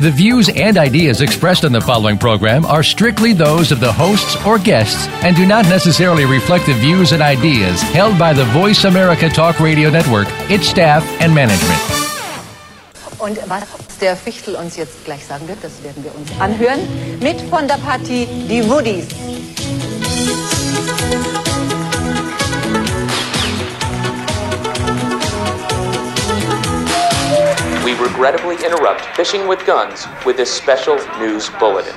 The views and ideas expressed on the following program are strictly those of the hosts or guests and do not necessarily reflect the views and ideas held by the Voice America Talk Radio Network, its staff, and management. Und was der Fichtel uns jetzt gleich sagen wird, das werden wir uns anhören. Mit von der Partie die Woodies. We regrettably interrupt Fishing with Guns with this special news bulletin.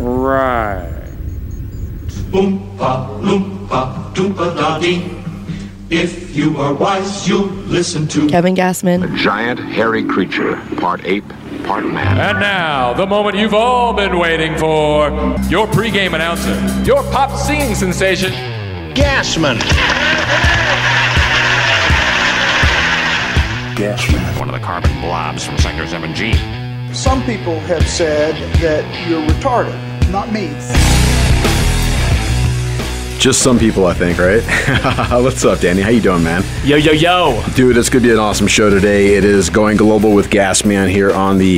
Right. Oompa, loompa, doompa da dee. If you are wise, you'll listen to Kevin Gassman. A giant hairy creature, part ape, part man. And now, the moment you've all been waiting for. Your pregame announcer, your pop singing sensation, Gasman. Gasman. One of the carbon blobs from Sector 7G. Some people have said that you're retarded, not me. Just some people, I think, right? What's up, Danny? How you doing, man? Yo, yo, yo. Dude, it's gonna be an awesome show today. It is going global with Gasman here on the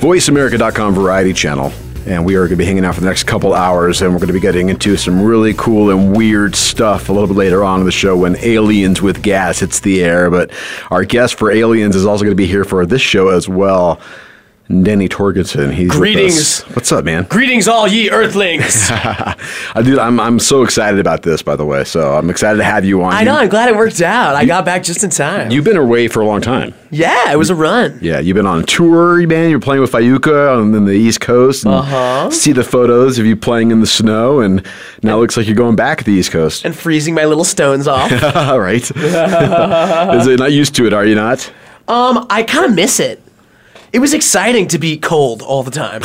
VoiceAmerica.com Variety Channel, and we are going to be hanging out for the next couple hours, and we're going to be getting into some really cool and weird stuff a little bit later on in the show when Aliens with Gas hits the air. But our guest for Aliens is also going to be here for this show as well. Danny Torgerson. He's Greetings. What's up, man? Greetings, all ye earthlings. I dude, I'm I'm so excited about this, by the way. So I'm excited to have you on. I know, I'm glad it worked out. I got back just in time. You've been away for a long time. yeah, it was a run. Yeah, you've been on tour, man. You're playing with Fayuca on the East Coast. Uh-huh. See the photos of you playing in the snow, and now it looks like you're going back to the East Coast. And freezing my little stones off. All right. Is it not used to it? Are you not? um, I kind of miss it. It was exciting to be cold all the time.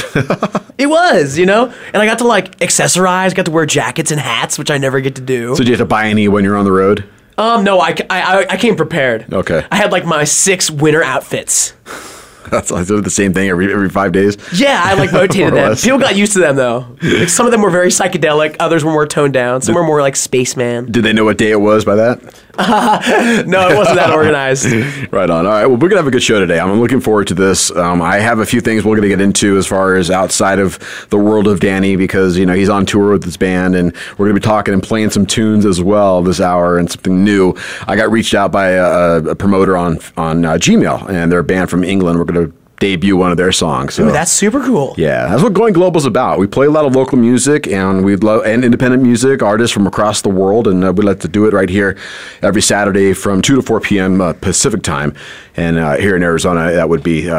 it was, you know? And I got to like accessorize, got to wear jackets and hats, which I never get to do. So do you have to buy any when you're on the road? um, no, I, I, I came prepared. Okay. I had like my six winter outfits. That's I do the same thing every every five days. Yeah, I like rotated them. less. People got used to them though. Like some of them were very psychedelic, others were more toned down. Some were more like spaceman. Did they know what day it was by that? No, it wasn't that organized. Right on. All right. Well, we're gonna have a good show today. I'm looking forward to this. Um, I have a few things we're gonna get into as far as outside of the world of Danny because you know he's on tour with his band, and we're gonna be talking and playing some tunes as well this hour and something new. I got reached out by a, a promoter on on uh, Gmail, and they're a band from England. We're gonna debut one of their songs. So Ooh, that's super cool. yeah, that's what Going Global's about. We play a lot of local music and we love and independent music, artists from across the world, and uh, we like to do it right here every Saturday from two to four p.m. Uh, Pacific time, and uh, here in Arizona that would be.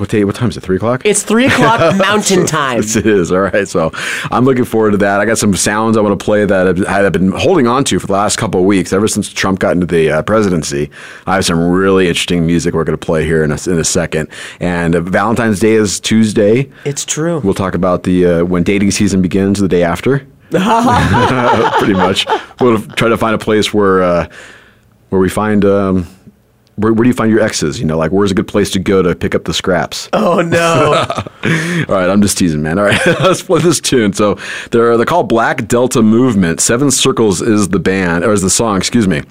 What day? What time is it? Three o'clock. It's three o'clock mountain time. Yes, it is. All right. So I'm looking forward to that. I got some sounds I want to play that I've, I've been holding on to for the last couple of weeks, ever since Trump got into the uh, presidency. I have some really interesting music we're going to play here in a, in a second. And uh, Valentine's Day is Tuesday. It's true. We'll talk about the uh, when dating season begins the day after. Pretty much. We'll try to find a place where uh, where we find. Um, where, where do you find your exes? You know, like where's a good place to go to pick up the scraps? Oh no. All right, I'm just teasing, man. All right, let's play this tune. So they're they're called Black Delta Movement. Seven Circles is the band or is the song? Excuse me.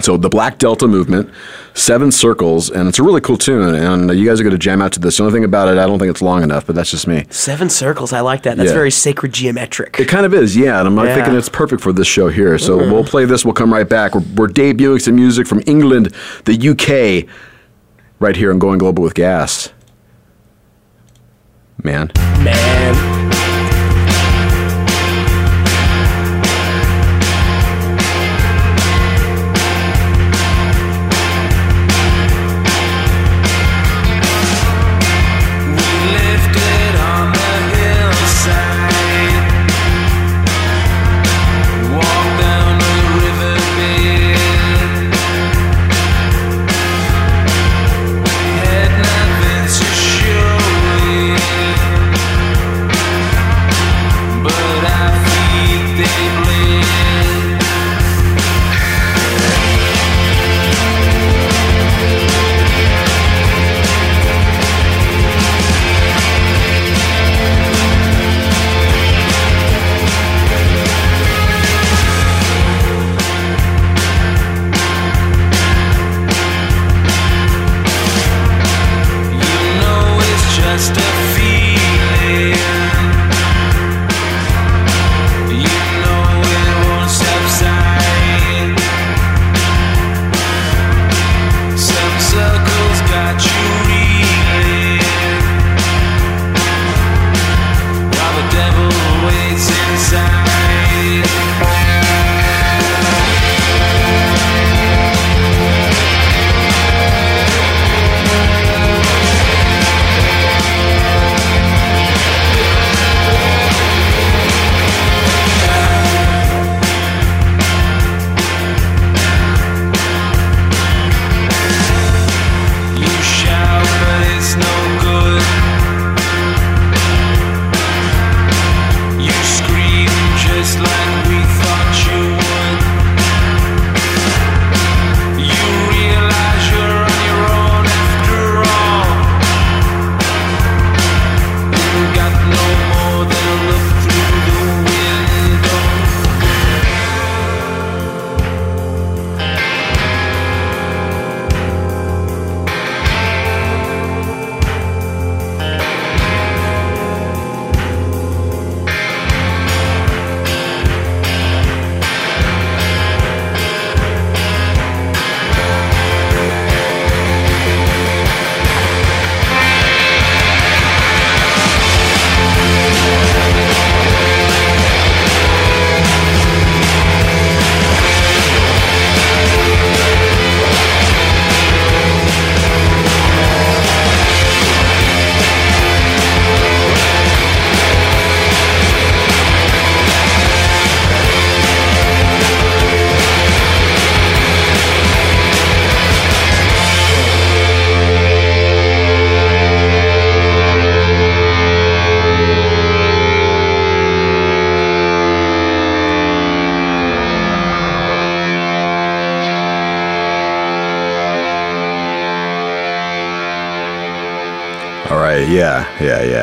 So the Black Delta Movement, Seven Circles, and it's a really cool tune. And you guys are going to jam out to this. The only thing about it, I don't think it's long enough, but that's just me. Seven circles. I like that. That's Yeah. very sacred geometric. It kind of is, yeah. And I'm Yeah. thinking it's perfect for this show here. So mm-hmm. we'll play this. We'll come right back. We're, we're debuting some music from England, the UK, right here on Going Global with Gas. Man. Man.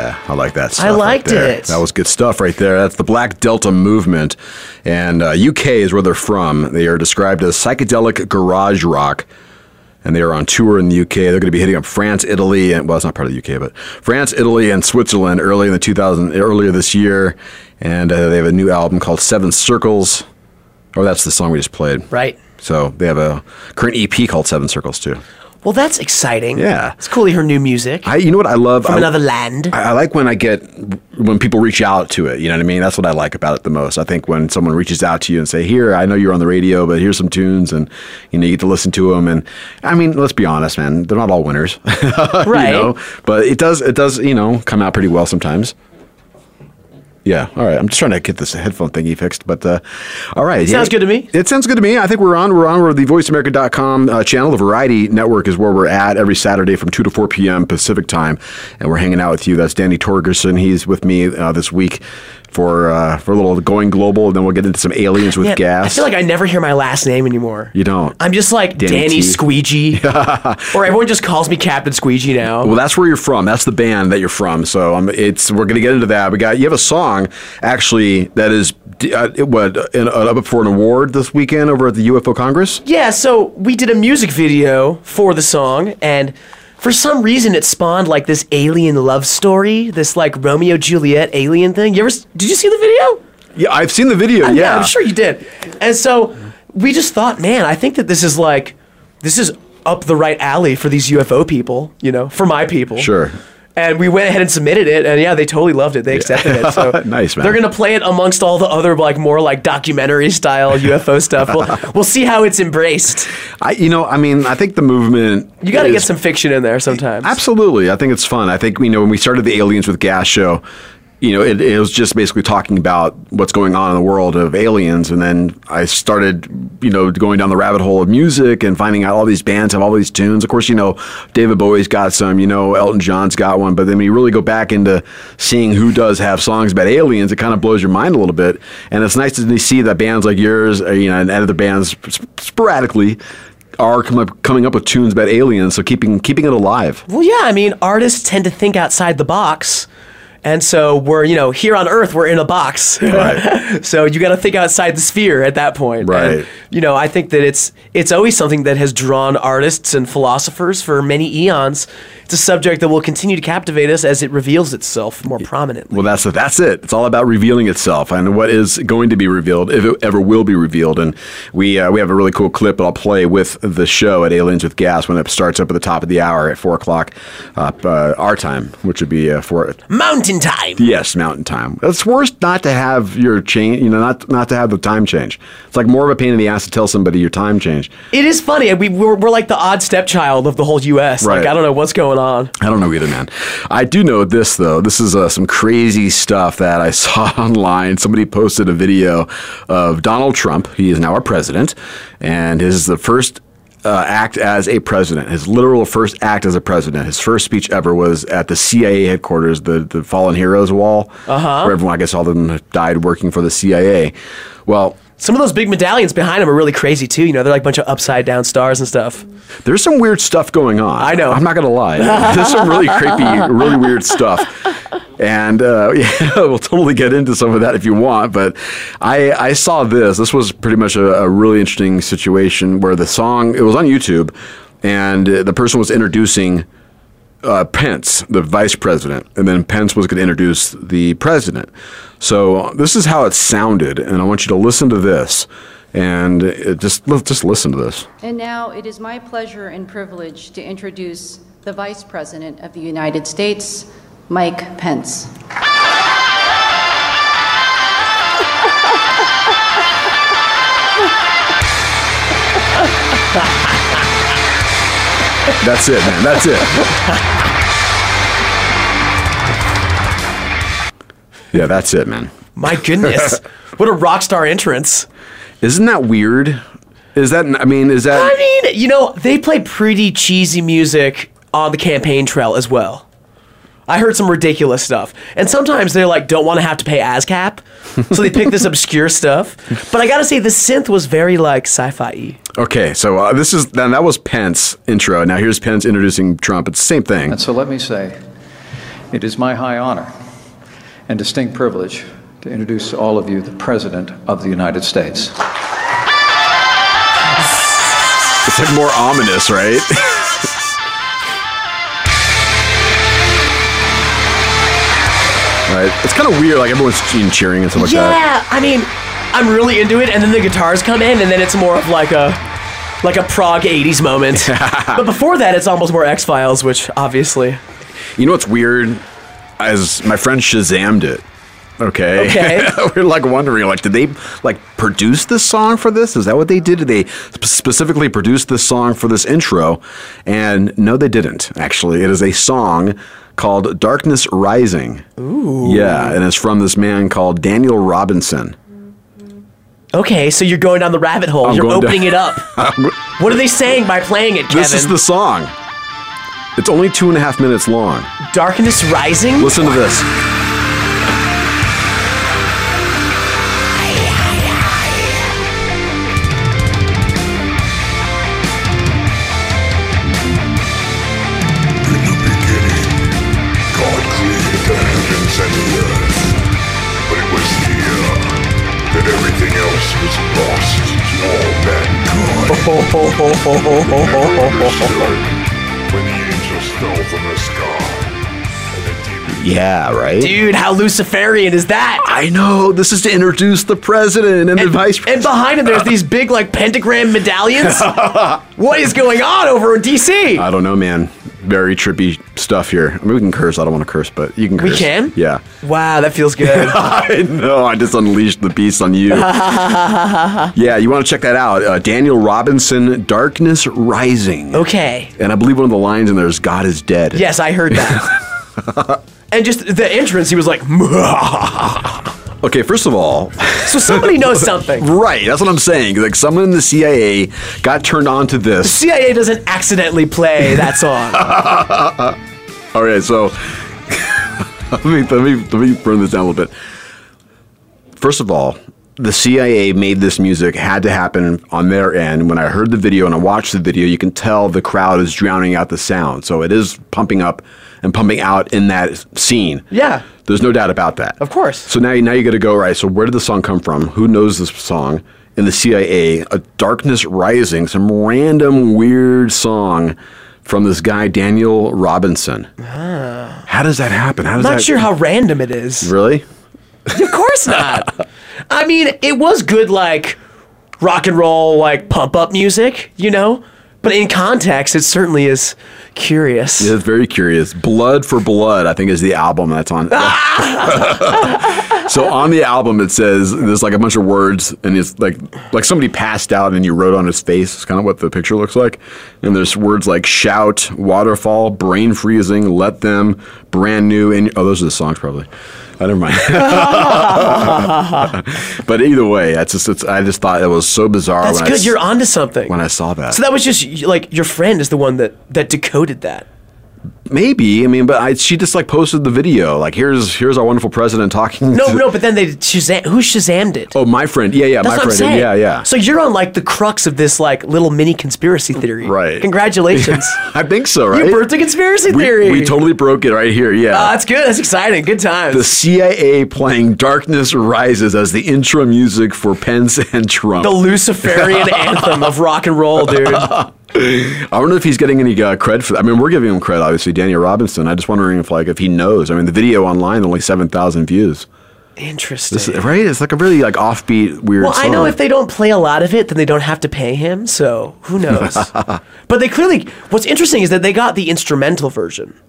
Yeah. I like that stuff. right liked there. it. That was good stuff right there. That's the Black Delta Movement. And uh, UK is where they're from. They are described as psychedelic garage rock. And they are on tour in the UK. They're going to be hitting up France, Italy, and well, it's not part of the UK, but France, Italy, and Switzerland early in the 2000 earlier this year. And uh, they have a new album called Seven Circles. Oh, that's the song we just played. Right. So they have a current EP called Seven Circles too. Well, that's exciting. Yeah. It's cool to hear new music I, you know what I love from I- another land. I, I like when I get when people reach out to it. You know what I mean? That's what I like about it the most. I think when someone reaches out to you and say, "Here, I know you're on the radio, but here's some tunes," and you know you get to listen to them. And I mean, let's be honest, man, they're not all winners, Right. You know, but it does it does you know come out pretty well sometimes. Yeah. All right. I'm just trying to get this headphone thingy fixed, but uh, all right. Sounds good to me. It sounds good to me. I think we're on. We're on. We're the VoiceAmerica.com uh, channel. The Variety Network is where we're at every Saturday from 2 to 4 p.m. Pacific time. And we're hanging out with you. That's Danny Torgerson. He's with me uh, this week for uh, for a little going global. And then we'll get into some aliens with gas. I feel like I never hear my last name anymore. you don't. I'm just like Danny Danny, Squeegee, or everyone just calls me Captain Squeegee now. Well, that's where you're from. That's the band that you're from. So um, it's we're going to get into that. We got you have a song actually that is uh, what in, uh, up for an award this weekend over at the UFO Congress. Yeah, so we did a music video for the song, and for some reason it spawned like this alien love story, this like Romeo Juliet alien thing. You ever did you see the video? Yeah, I've seen the video. Yeah, I'm sure you did. And so we just thought, man, I think that this is like this is up the right alley for these UFO people, you know, for my people. Sure. And we went ahead and submitted it, and yeah, they totally loved it. They accepted it. So Nice, man. They're gonna play it amongst all the other like more like documentary style UFO stuff. We'll, we'll see how it's embraced. I, you know, I mean, I think the movement. You got to get some fiction in there sometimes. Absolutely, I think it's fun. I think you know when we started the Aliens with Gas show, you know, it, it was just basically talking about what's going on in the world of aliens, and then I started, you know, going down the rabbit hole of music and finding out all these bands have all these tunes. Of course, you know, David Bowie's got some, you know, Elton John's got one, but then when you really go back into seeing who does have songs about aliens, it kind of blows your mind a little bit, and it's nice to see that bands like yours, uh, you know, and other bands sp- sporadically. Are up, coming up with tunes about aliens, so keeping keeping it alive. well, yeah, I mean, artists tend to think outside the box. And so we're, you know, here on Earth, we're in a box. Right. so you got to think outside the sphere at that point. Right. And, you know, I think that it's it's always something that has drawn artists and philosophers for many eons. A subject that will continue to captivate us as it reveals itself more prominently. Well, that's that's it. It's all about revealing itself and what is going to be revealed, if it ever will be revealed. And we uh, we have a really cool clip that I'll play with the show at Aliens with Gas when it starts up at the top of the hour at four o'clock uh, uh, our time, which would be uh, four. Mountain time. Yes, Mountain Time. It's worse not to have your change. You know, not not to have the time change. It's like more of a pain in the ass to tell somebody your time change. It is funny. We, we're, we're like the odd stepchild of the whole U.S. Right. Like, I don't know what's going on. I don't know either, man. I do know this though. This is uh, some crazy stuff that I saw online. Somebody posted a video of Donald Trump. He is now our president, and his the first. Uh, act as a president. His literal first act as a president. His first speech ever was at the CIA headquarters, the the Fallen Heroes Wall, uh-huh. where everyone, I guess, all of them died working for the CIA. Well, Some of those big medallions behind him are really crazy too. You know, they're like a bunch of upside down stars and stuff. There's some weird stuff going on. I know. I'm not gonna lie. There's some really creepy, really weird stuff. And uh, yeah, we'll totally get into some of that if you want. But I, I saw this. This was pretty much a, a really interesting situation where the song it was on YouTube, and uh, the person was introducing uh, Pence, the vice president, and then Pence was going to introduce the president. So this is how it sounded, and I want you to listen to this, and it just just listen to this. And now it is my pleasure and privilege to introduce the Vice President of the United States, Mike Pence. That's it, man. That's it. yeah, that's it, man. My goodness, what a rock star entrance! Isn't that weird? Is that? I mean, is that? I mean, you know, they play pretty cheesy music on the campaign trail as well. I heard some ridiculous stuff, and sometimes they're like, don't want to have to pay ASCAP, so they pick this obscure stuff. But I gotta say, the synth was very like sci-fi. Okay, so uh, this is then that was Pence intro. Now here's Pence introducing Trump. It's the same thing. And so let me say, It is my high honor and distinct privilege to introduce to all of you the President of the United States. It's like more ominous, right? right. It's kind of weird. Like everyone's cheering, cheering and stuff like that. yeah, I mean, I'm really into it, and then the guitars come in, and then it's more of like a like a prog '80s moment. but before that, it's almost more X Files, which obviously. You know what's weird? As my friend Shazammed it. Okay. Okay. We're like wondering, like, did they like produce this song for this? Is that what they did? Did they sp- specifically produce this song for this intro? And no, they didn't. Actually, it is a song called "Darkness Rising." Ooh. Yeah, and it's from this man called Daniel Robinson. Okay, so you're going down the rabbit hole. I'm you're opening down- it up. what are they saying by playing it, Kevin? This is the song. It's only two and a half minutes long. Darkness Rising. Listen to this. Yeah, right. Dude, how Luciferian is that? I know. This is to introduce the president and, the vice. President. And behind him, there's these big like pentagram medallions. what is going on over in DC? I don't know, man. Very trippy stuff here. I mean, we can curse. I don't want to curse, but you can We can? Yeah. Wow, that feels good. I know. I just unleashed the beast on you. yeah, you want to check that out. Uh, Daniel Robinson, Darkness Rising. Okay. And I believe one of the lines in there is God is dead. Yes, I heard that. and just the entrance, he was like, Okay, first of all. so somebody knows something. Right, that's what I'm saying. Like someone in the CIA got turned on to this. CIA doesn't accidentally play that song. All right, so let me let me let me burn this down a little bit. First of all, the CIA made this music had to happen on their end. When I heard the video and I watched the video, you can tell the crowd is drowning out the sound. So it is pumping up and pumping out in that scene. Yeah. There's no doubt about that. Of course. So now, now you got to go right. So where did the song come from? Who knows this song? In the CIA, a darkness rising, some random weird song from this guy Daniel Robinson. Ah. How does that happen? How I'm does not that? sure how random it is. Really? Of course not. I mean, it was good, like rock and roll, like pump up music, you know. But in context, it certainly is curious. Yeah, it's very curious. Blood for Blood, I think, is the album that's on. so on the album, it says there's like a bunch of words, and it's like like somebody passed out and you wrote on his face. It's kind of what the picture looks like. And there's words like shout, waterfall, brain freezing, let them, brand new, and oh, those are the songs probably. Oh, never mind. but either way, that's just it's, I just thought it was so bizarre. That's when I good. s- You're onto something. when I saw that. So that was just like your friend is the one that that decoded that. Maybe I mean, but I, she just like posted the video. Like here's here's our wonderful president talking. No, to- no, but then they Shazam. Who Shazammed it? Oh, my friend. Yeah, yeah, That's my what I'm friend. saying. Yeah, yeah. So you're on like the crux of this like little mini conspiracy theory. Right. Congratulations. I think so, right? You birthed a conspiracy we, theory. we totally broke it right here. Yeah. Oh, that's good. That's exciting. Good times. the CIA playing "Darkness Rises" as the intro music for Pence and Trump. the Luciferian anthem of rock and roll, dude. I don't know if he's getting any uh, cred for that. I mean, we're giving him credit, obviously, Daniel Robinson. I'm just wondering if, like, if he knows. I mean, the video online only seven thousand views. Interesting. This, right? It's like a really like offbeat, weird. well, I know if they don't play a lot of it, then they don't have to pay him. So who knows? but they clearly. What's interesting is that they got the instrumental version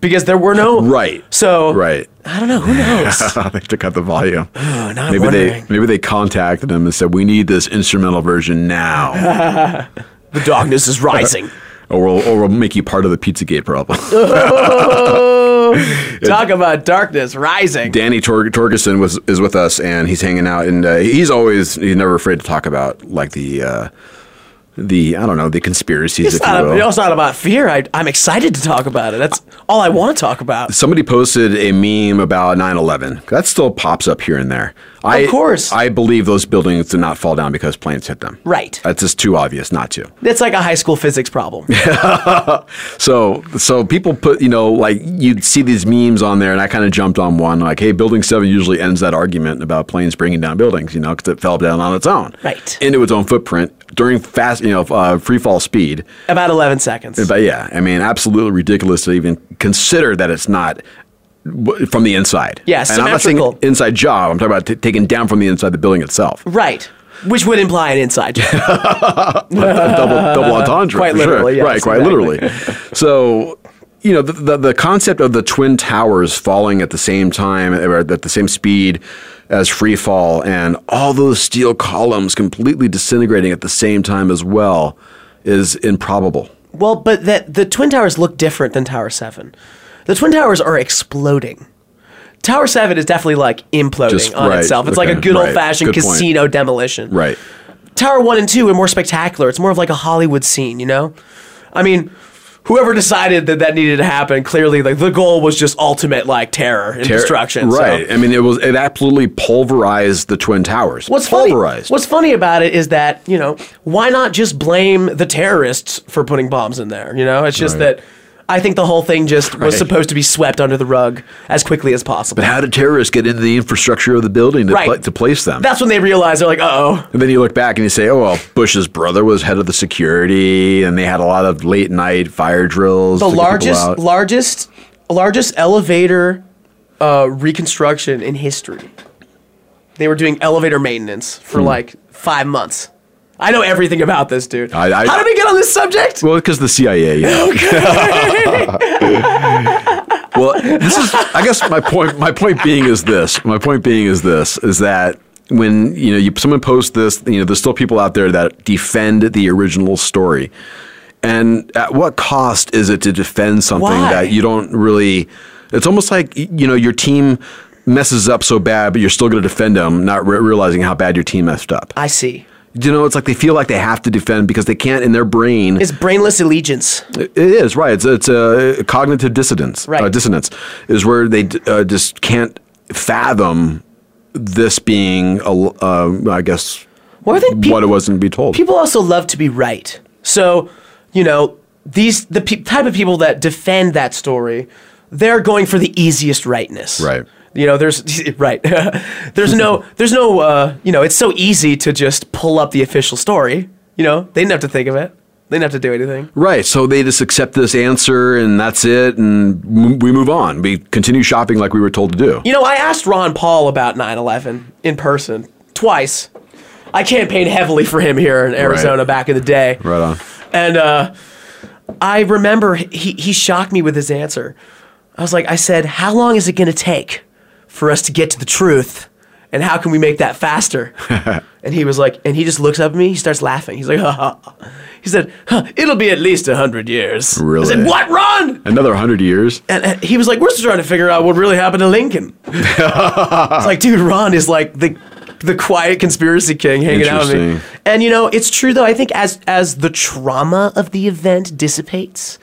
because there were no right. So right. I don't know. Who knows? they have to cut the volume. Oh, maybe they maybe they contacted him and said, "We need this instrumental version now." the darkness is rising. or we'll or we'll make you part of the Pizzagate problem. Talk about darkness rising. Danny Tor- Torgerson was is with us, and he's hanging out, and uh, he's always he's never afraid to talk about like the uh, the I don't know the conspiracies, It's not, you it's not about fear. I, I'm excited to talk about it. That's all I want to talk about. Somebody posted a meme about 9/11. That still pops up here and there. I, Of course. I believe those buildings did not fall down because planes hit them. Right. That's just too obvious not to. It's like a high school physics problem. So so people put you know like you'd see these memes on there, and I kind of jumped on one like, hey, Building Seven usually ends that argument about planes bringing down buildings, you know, because it fell down on its own, Right. into its own footprint during fast, you know, uh, free fall speed. About 11 seconds. But yeah, I mean, absolutely ridiculous to even consider that it's not from the inside. Yeah, and I'm not saying inside job. I'm talking about t- taking down from the inside the building itself. Right. Which would imply an inside job. double double entendre. Quite for sure. literally, yes, right? Quite exactly. literally. So. You know the, the the concept of the twin towers falling at the same time or at the same speed as free fall, and all those steel columns completely disintegrating at the same time as well, is improbable. well, but that the Twin Towers look different than Tower 7. The Twin Towers are exploding. Tower 7 is definitely like imploding Just- on right, itself. It's like a okay, good right, old fashioned good point. casino demolition. Right. Tower 1 and 2 are more spectacular. It's more of like a Hollywood scene, you know? I mean, whoever decided that that needed to happen, clearly like the goal was just ultimate like terror and Ter- destruction. so- Right. I mean, it was it absolutely pulverized the twin towers. What's pulverized? funny? What's funny about it is that you know why not just blame the terrorists for putting bombs in there? You know, it's just Right. that I think the whole thing just Right. was supposed to be swept under the rug as quickly as possible. but how did terrorists get into the infrastructure of the building to, Right. pla- to place them? That's when they realize they're like, uh oh. and then you look back and you say, oh well, Bush's brother was head of the security, and they had a lot of late night fire drills. The to get people largest, out. largest, largest elevator uh, reconstruction in history. They were doing elevator maintenance for Hmm. like five months. I know everything about this, dude. I- I- How did we get on this subject? Well, because the CIA. You know? well, this is. I guess my point. My point being is this. My point being is this: is that when you know you, someone posts this, you know, there's still people out there that defend the original story. And at what cost is it to defend something Why? that you don't really? It's almost like you know your team messes up so bad, but you're still going to defend them, not re- realizing how bad your team messed up. I see. You know, it's like they feel like they have to defend because they can't in their brain. It's brainless allegiance. It is right. It's it's a cognitive dissonance. Right. Uh, dissonance is where they uh, just can't fathom this being, a, uh, I guess, Well, I think peop- what it was to be told. people also love to be right. So, you know, these the pe- type of people that defend that story, they're going for the easiest rightness. Right. You know, there's right. there's no there's no uh, you know, it's so easy to just pull up the official story. You know, they didn't have to think of it. They didn't have to do anything. Right. So they just accept this answer and that's it, and m- we move on. We continue shopping like we were told to do. You know, I asked Ron Paul about 9/11 in person twice. I campaigned heavily for him here in Arizona Right. back in the day. Right on. And uh, I remember he, he shocked me with his answer. I was like, I said, How long is it going to take for us to get to the truth? And how can we make that faster? and he was like, and he just looks up at me. He starts laughing. He's like, ha, ha. He said, huh, It'll be at least 100 years. Really? I said, What, Ron? Another hundred years. And, and he was like, We're still trying to figure out what really happened to Lincoln. it's like, dude, Ron is like the the quiet conspiracy king hanging out with me. And you know, it's true though. I think as as the trauma of the event dissipates,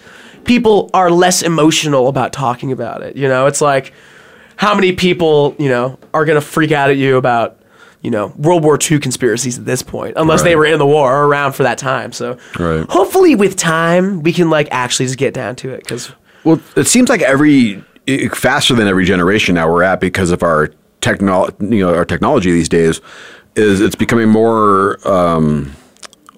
people are less emotional about talking about it. You know, it's like how many people you know are gonna freak out at you about you know World War II conspiracies at this point, unless they were in the war or around for that time. So Right. hopefully, with time, we can like actually just get down to it because. Well, it seems like every faster than every generation now we're at because of our technol you know, our technology these days is it's becoming more um,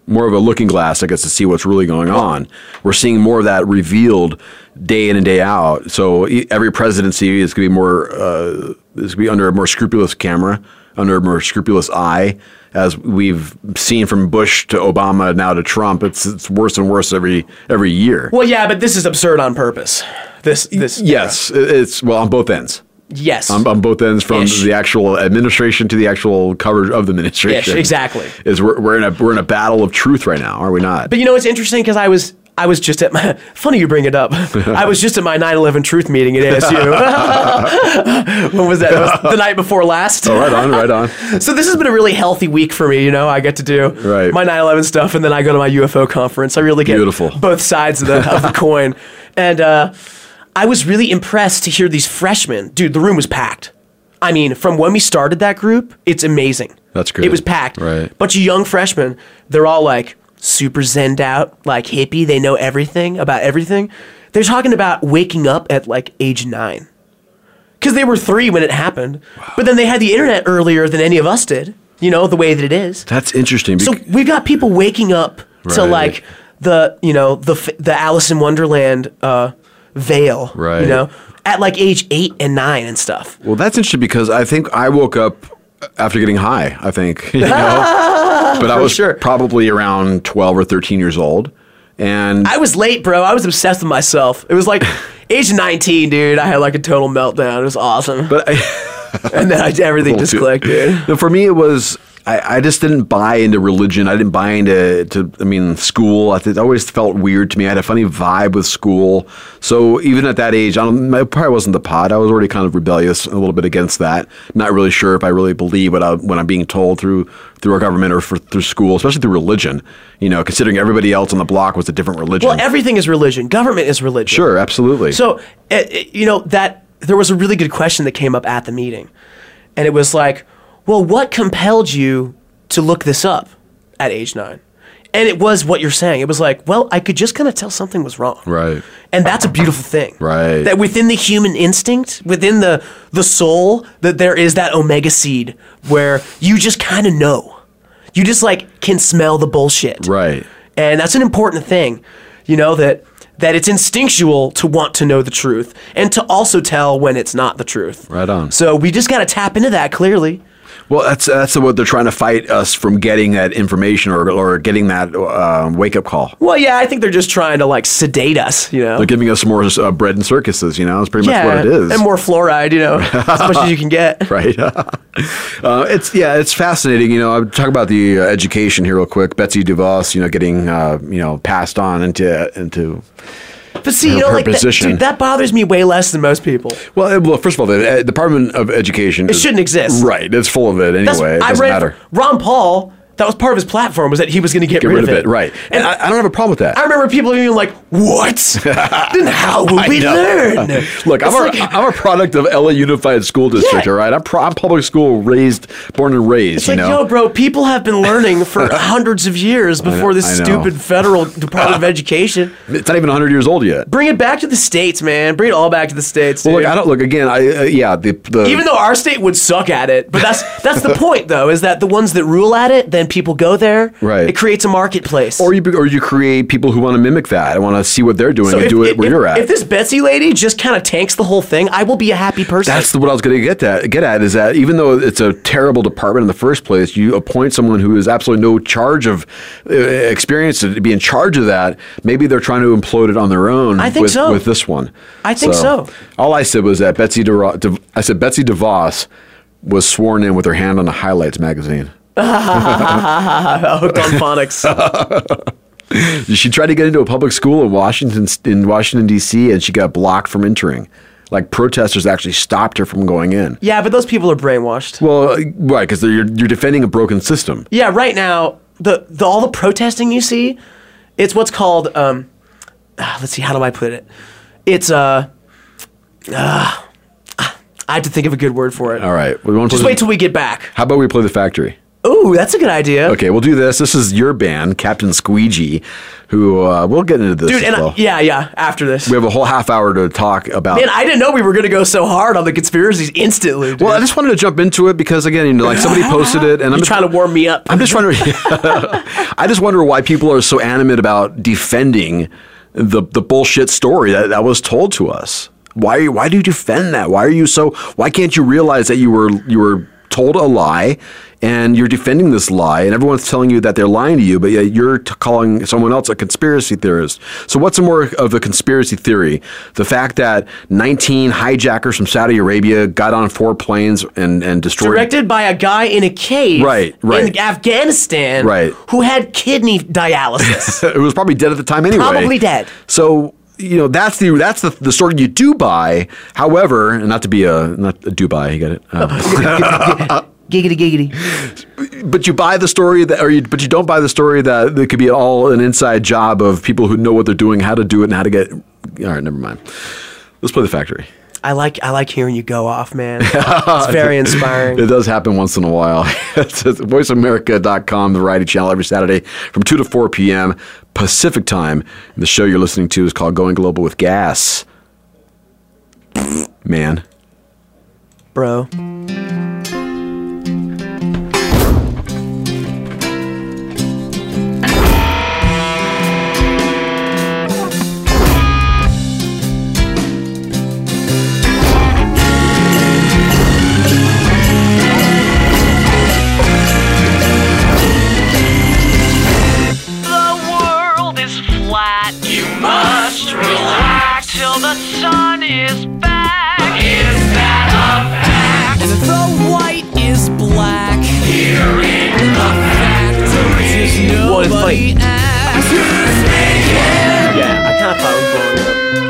more of a looking glass, I guess, to see what's really going on. We're seeing more of that revealed day in and day out. So every presidency is going to be more uh, is going to be under a more scrupulous camera, under a more scrupulous eye. As we've seen from Bush to Obama now to Trump, it's it's worse and worse every every year. Well, yeah, but this is absurd on purpose. This, this, Yes, it- it's well on both ends. Yes, On, on both ends, from Ish. the actual administration to the actual coverage of the administration. Ish, exactly. Is we're, we're in a we're in a battle of truth right now, are we not? But you know, it's interesting because I was I was just at my. Funny you bring it up. I was just at my 9/11 Truth meeting at ASU. when was that? It was the night before last. Oh, right on, right on. So this has been a really healthy week for me. You know, I get to do Right. my 9/11 stuff, and then I go to my UFO conference. I really get Beautiful. both sides of the of the coin, and uh, I was really impressed to hear these freshmen. Dude, the room was packed. I mean, from when we started that group, it's amazing. That's good. It was packed. Right. Bunch of young freshmen. They're all like super zenned out, like hippie. They know everything about everything. They're talking about waking up at like age nine. Because they were three when it happened. But then they had the internet earlier than any of us did, you know, the way that it is. That's interesting. So we've got people waking up to like the, you know, the the Alice in Wonderland uh, veil, Right. you know, at like age eight and nine and stuff. well, that's interesting because I think I woke up after getting high. I think, you know, but I was sure. probably around twelve or thirteen years old, and I was late, bro. I was obsessed with myself. It was like age 19, dude. I had like a total meltdown. It was awesome. but I, and then I, everything just clicked, dude. No, for me, it was I, I just didn't buy into religion. I didn't buy into to I mean school. I th- it always felt weird to me. I had a funny vibe with school. So even at that age, I don't. It probably wasn't the pot. I was already kind of rebellious a little bit against that. Not really sure if I really believe what I, when I'm being told through through our government or for, through school, especially through religion. You know, considering everybody else on the block was a different religion. Well, everything is religion. Government is religion. sure, absolutely. So, uh, uh, you know, that there was a really good question that came up at the meeting. And it was like, well, what compelled you to look this up at age nine? And it was what you're saying. It was like, well, I could just kind of tell something was wrong. right. And that's a beautiful thing. Right. That within the human instinct, within the the soul, that there is that omega seed where you just kind of know. You just like can smell the bullshit. Right. And that's an important thing. You know that that it's instinctual to want to know the truth and to also tell when it's not the truth. Right on. So we just got to tap into that clearly. Well, that's that's what they're trying to fight us from getting that information or or getting that uh, wake up call. Well, yeah, I think they're just trying to like sedate us, you know. They're giving us more uh, bread and circuses. You know, that's pretty much what it is. and more fluoride, you know, as much as you can get. right. uh, it's yeah, it's fascinating. You know, I'm talking about the uh, education here real quick. Betsy DeVos, you know, getting uh, you know passed on into into. But see, her- you know, like that, dude, that bothers me way less than most people. Well, uh, well, first of all, the uh, Department of Education It shouldn't exist. Right, it's full of it anyway. That's, it doesn't read matter. Ron Paul. That was part of his platform was that he was going to get, Get rid of it, right? And I, I don't have a problem with that. I remember people being like, "What? then how will we learn?" Look, I'm It's a, like- am a product of LA Unified School District, Yeah. all right? I'm, pro, I'm public school raised, born and raised, It's you like, know? yo, bro, people have been learning for hundreds of years before this stupid federal Department of Education. It's not even 100 years old yet. Bring it back to the states, man. Bring it all back to the states. Well, dude. look, I don't look again. I uh, yeah, the, the Even though our state would suck at it, but that's that's the point, though, is that the ones that rule at it, then people go there. Right. It creates a marketplace. or you or you create people who want to mimic that. I want to see what they're doing and if, do it if- where if- you're at. If this Betsy lady just kind of tanks the whole thing, I will be a happy person. That's what I was going to get at. Get at is that even though it's a terrible department in the first place, you appoint someone who has absolutely no charge of uh, experience to be in charge of that. Maybe they're trying to implode it on their own. I think with, so. With this one, I think so. All I said was that Betsy De- I said Betsy DeVos was sworn in with her hand on the highlights magazine. hooked on phonics. She tried to get into a public school in Washington in Washington D.C. and she got blocked from entering. Like protesters actually stopped her from going in. yeah, but those people are brainwashed. Well, uh, right, because you're you're defending a broken system. Yeah, right now the, the all the protesting you see, it's what's called um, ah, let's see, how do I put it? It's uh, uh I have to think of a good word for it. All right, we want Just wait till we get back. How about we play the factory? Ooh, that's a good idea. Okay, we'll do this. This is your band, Captain Squeegee, who uh, we'll get into this. Dude, and I- yeah, yeah, after this. we have a whole half hour to talk about. Man, I didn't know we were going to go so hard on the conspiracies instantly. Dude. well, I just wanted to jump into it because again, you know, like somebody posted it, and I'm just trying to warm me up. I'm just trying to. I just wonder why people are so animate about defending the the bullshit story that, that was told to us. Why why do you defend that? Why are you so? Why can't you realize that you were you were told a lie and you're defending this lie, and everyone's telling you that they're lying to you, but yet you're t- calling someone else a conspiracy theorist. So, what's more of a conspiracy theory? The fact that 19 hijackers from Saudi Arabia got on four planes and, and destroyed. Directed by a guy in a cave Right, right. in Afghanistan Right. who had kidney dialysis. it was probably dead at the time anyway. Probably dead. So you know that's the that's the, the story you do buy. However, and not to be a not a Dubai, you get it. Um, giggity giggity. but you buy the story that, or you, but you don't buy the story that it could be all an inside job of people who know what they're doing, how to do it, and how to get. All right, never mind. Let's play the factory. I like I like hearing you go off, man. It's very inspiring. It does happen once in a while. it's voiceamerica.com, the variety channel, every Saturday from 2 to 4 p.m. Pacific time. And the show you're listening to is called Going Global with Gas. Man. Bro. You must relax till the sun is back. Is that a fact? And the white is black. Here in the factory. Well, Nobody funny. asks. Yeah, I kind of thought it was blowing up.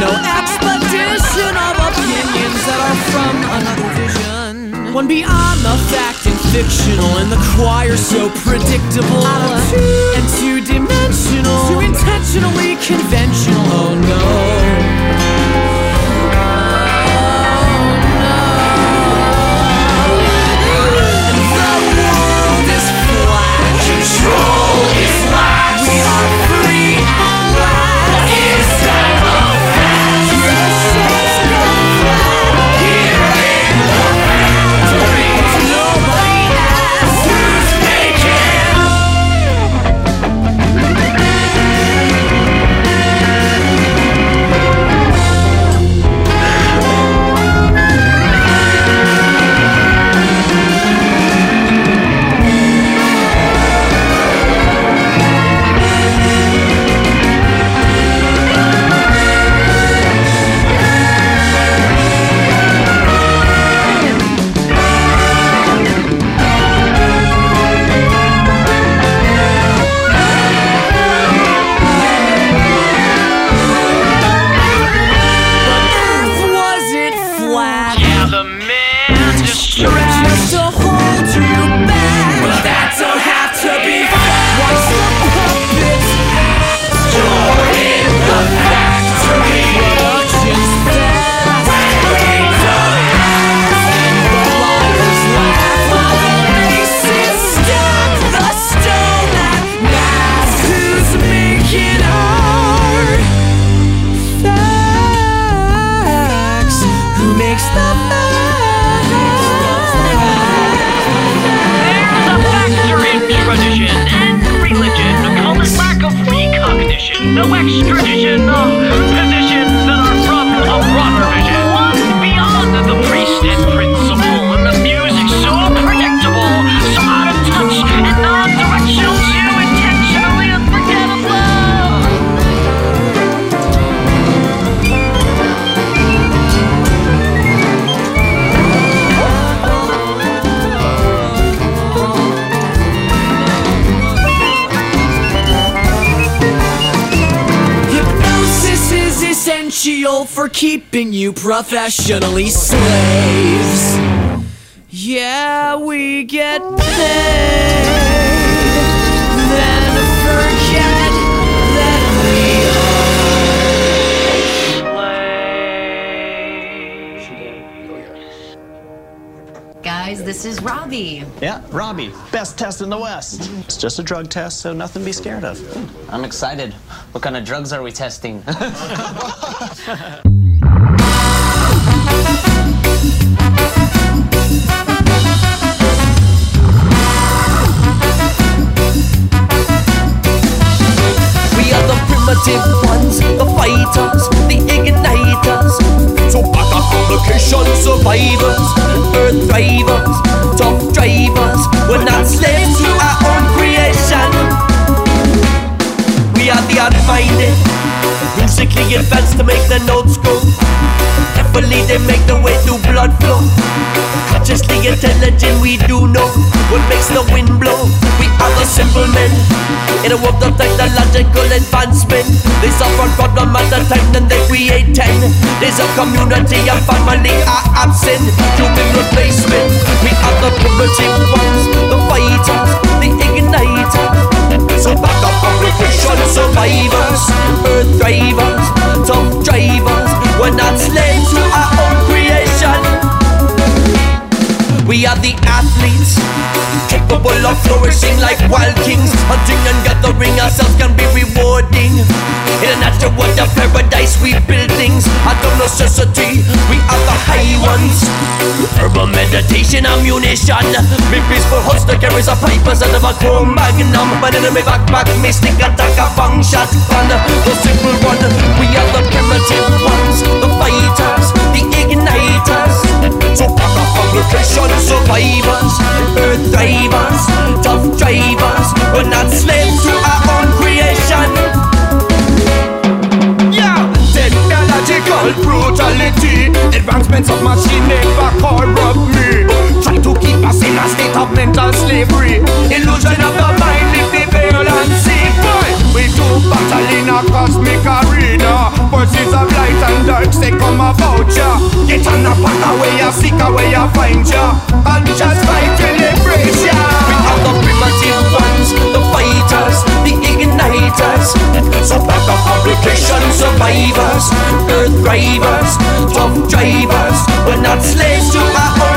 No expedition of opinions that are from another vision. One beyond the fact and fictional, and the choir so predictable. And two dimensional, too intentionally conventional. Oh no. Robbie, best test in the West. It's just a drug test, so nothing to be scared of. I'm excited. What kind of drugs are we testing? We are the primitive ones, the fighters, the igniters. So back on complication survivors, earth drivers, we're not slaves to our own creation. We are the unminded, musically advanced to make the notes go. Carefully they make the way through blood flow. Consciously intelligent, we do know what makes the wind blow. We are the simple men in a world of technological advancement. They solve one problem at a time, then they create ten. There's a community and family are absent. Human replacement. We are the primitive ones, the fighters, the igniters. So back up complication survivors, earth drivers, tough drivers. We're not slaves to our own creation. We are the athletes, capable of flourishing like wild kings. Hunting and gathering ourselves can be rewarding. In a natural world of paradise, we build things out of necessity. We are the high ones. Herbal meditation, ammunition. Me peaceful host holster carries a pipers out of a chrome magnum. But in my backpack, me sneak attack a bang shotgun. Path away, ya find ya. And just fight till embrace ya. We are the primitive ones, the fighters, the igniters. So back up application survivors, earth drivers, tough drivers. We're not slaves to our own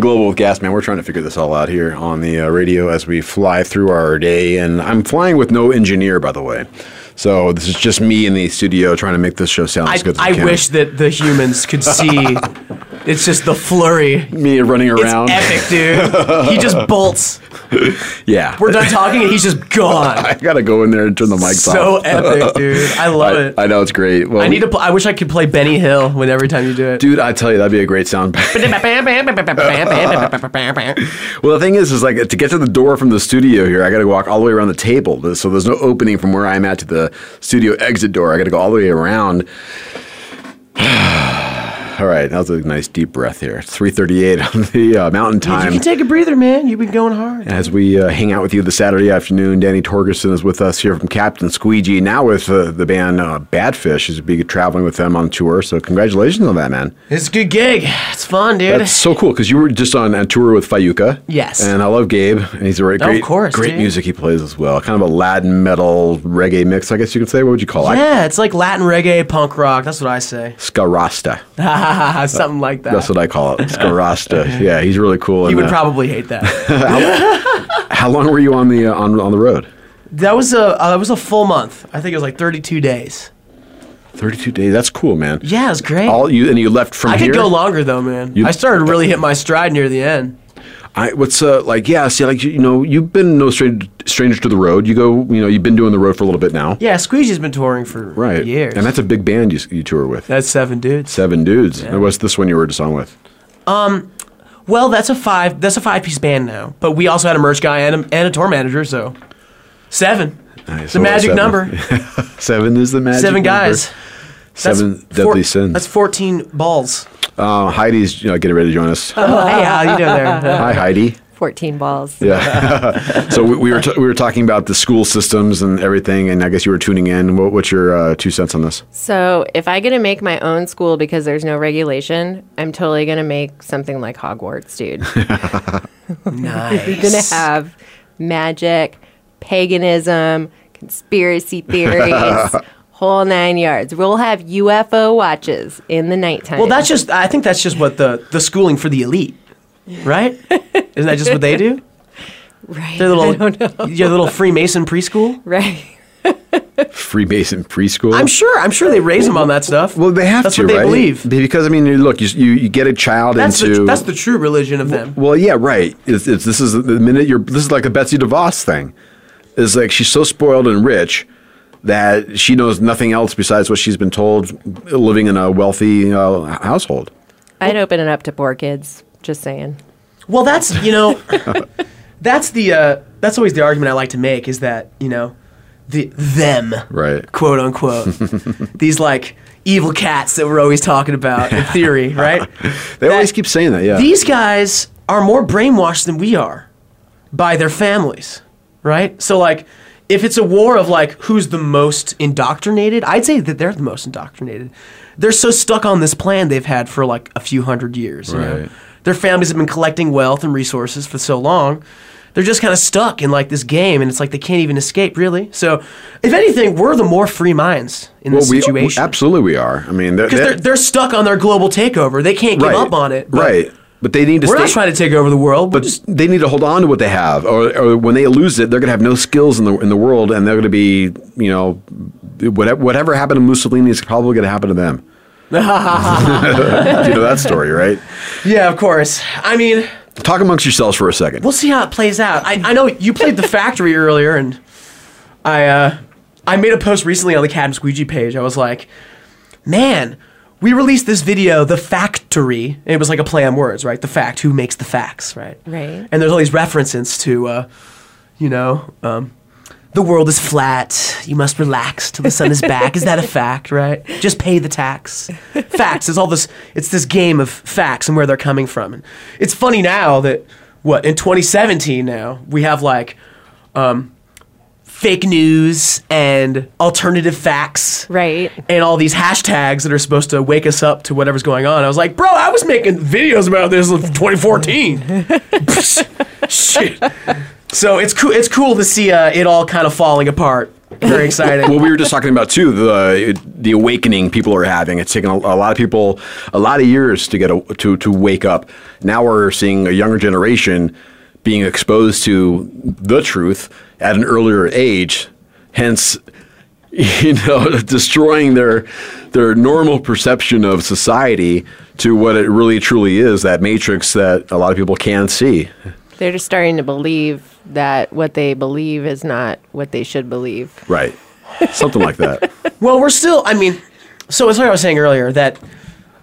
going global with Gas Man. We're trying to figure this all out here on the uh, radio as we fly through our day. And I'm flying with no engineer, by the way. So this is just me in the studio trying to make this show sound I, as good as I can. wish that the humans could see. it's just the flurry. me running around. It's epic, dude. he just bolts. yeah, We're done talking, and he's just gone. I gotta go in there and turn the mics So off. So epic, dude. I love I, it. I know it's great. Well, I need to. Pl- I wish I could play Benny Hill when every time you do it. Dude, I tell you, that'd be a great sound. well, the thing is, is like to get to the door from the studio here, I got to walk all the way around the table. So there's no opening from where I'm at to the studio exit door. I got to go all the way around. all right, that was a nice deep breath here. It's 3:38 on the uh, Mountain Time. You can take a breather, man. You've been going hard. As we uh, hang out with you this Saturday afternoon, Danny Torgerson is with us here from Captain Squeegee, now with uh, the band uh, Badfish. He's be traveling with them on tour. So congratulations on that, man. It's a good gig. It's fun, dude. That's so cool because you were just on a tour with Fayuca. Yes. And I love Gabe, and he's a great, Oh, of great, course, great dude. music he plays as well. Kind of a Latin metal reggae mix, I guess you could say. What would you call it? yeah, it's like Latin reggae, punk rock. That's what I say. Ska Rasta. Something like that. That's what I call it. Ska Rasta. yeah, he's really cool. He would probably hate that. How long were you on the uh, on on the road? that was a uh, that was a full month. I think it was like 32 days. Thirty-two days. That's cool, man. Yeah, it was great. All you and you left from I here. could go longer though, man. You- I started really hit my stride near the end. I what's uh like yeah see like you, know you've been no stranger stranger to the road you go you know you've been doing the road for a little bit now Yeah, Squeegee's been touring for right years. and that's a big band you, you tour with That's seven dudes. seven dudes and what's this one you were just on with Um, well, that's a five. That's a five piece band now. But we also had a merch guy and a, and a tour manager, so seven. Nice. The Well, magic seven. number. seven is the magic seven number. guys. seven That's deadly four- sins That's fourteen balls. Uh, Heidi's you know, getting ready to join us. Oh, hey, how you doing there? Hi, Heidi. 14 balls. Yeah. so we, we were t- we were talking about the school systems and everything, and I guess you were tuning in. What, what's your uh, two cents on this? So, if I get to make my own school because there's no regulation, I'm totally going to make something like Hogwarts, dude. nice. We're going to have magic, paganism, conspiracy theories, whole nine yards. We'll have UFO watches in the nighttime. Well, that's just. I think that's just what the the schooling for the elite, right? Isn't that just what they do? Right. Their little, I don't know. your little Freemason preschool. Right. Freemason preschool. I'm sure. I'm sure they raise them on that stuff. Well, they have That's to, what they right? believe. Because I mean, look, you you, you get a child That's into the that's the true religion of them. Well, yeah, right. It's, it's this is the minute you're this is like a Betsy DeVos thing. Is like she's so spoiled and rich that she knows nothing else besides what she's been told living in a wealthy uh, household. I'd open it up to poor kids. Just saying. Well, that's you know, that's the uh, that's always the argument I like to make is that you know, the them Right. quote unquote these like evil cats that we're always talking about in theory, right? They always keep saying that, yeah. These guys are more brainwashed than we are by their families, right? So like if it's a war of like who's the most indoctrinated, I'd say that they're the most indoctrinated. They're so stuck on this plan they've had for like a few hundred years. you know? Their families have been collecting wealth and resources for so long. They're just kind of stuck in like this game, and it's like they can't even escape, really. So, if anything, we're the more free minds in this we, situation absolutely we are. I mean, they're, because they're, they're stuck on their global takeover. They can't give right, up on it. right. But they need to. We're stay, not trying to take over the world. But they need to hold on to what they have, or, or when they lose it, they're going to have no skills in the in the world, and they're going to be, you know, whatever whatever happened to Mussolini is probably going to happen to them. you know that story, right? Yeah, of course. I mean, Talk amongst yourselves for a second. we'll see how it plays out. I, I know you played the factory earlier, and I uh, I made a post recently on the Captain Squeegee page. I was like, man, we released this video, the factory. It was like a play on words, right? The fact, who makes the facts, right? Right. And there's all these references to, uh, you know, um, the world is flat. You must relax till the sun is back. Is that a fact, right? Just pay the tax. Facts is all this. It's this game of facts and where they're coming from. And it's funny now that what in 2017 now we have like um, fake news and alternative facts, right? And all these hashtags that are supposed to wake us up to whatever's going on. I was like, bro, I was making videos about this in 2014. Shit. So it's cool. It's cool to see uh, it all kind of falling apart. Very exciting. well, we were just talking about too the the awakening people are having. It's taken a, a lot of people a lot of years to get a, to to wake up. Now we're seeing a younger generation being exposed to the truth at an earlier age. Hence, you know, destroying their their normal perception of society to what it really truly is that matrix that a lot of people can't see. They're just starting to believe that what they believe is not what they should believe. Right. Something like that. well, we're still. I mean, so it's like I was saying earlier that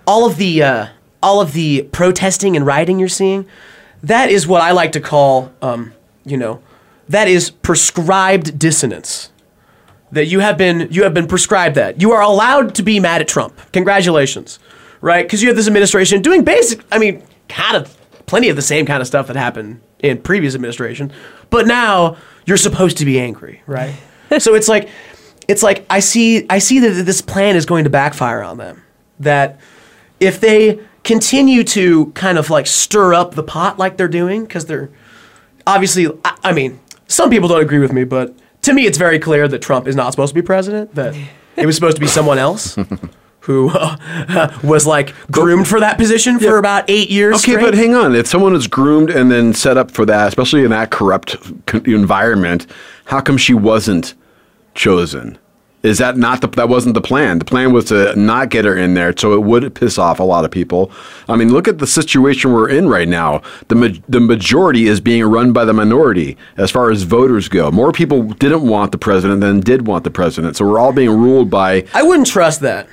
all of the uh, all of the protesting and rioting you're seeing, that is what I like to call, um, you know, that is prescribed dissonance. That you have been you have been prescribed that you are allowed to be mad at Trump. Congratulations, right? Because you have this administration doing basic. I mean, kind of plenty of the same kind of stuff that happened in previous administration, but now you're supposed to be angry, right? so it's like it's like I see I see that this plan is going to backfire on them. That if they continue to kind of like stir up the pot like they're doing, because they're obviously I, I mean some people don't agree with me, but to me it's very clear that Trump is not supposed to be president. That it was supposed to be someone else. Who uh, was like groomed for that position for about eight years? Okay, straight. but hang on. If someone is groomed and then set up for that, especially in that corrupt environment, how come she wasn't chosen? Is that not the that wasn't the plan? The plan was to not get her in there, so it would piss off a lot of people. I mean, look at the situation we're in right now. The ma- the majority is being run by the minority as far as voters go. More people didn't want the president than did want the president, so we're all being ruled by I wouldn't trust that.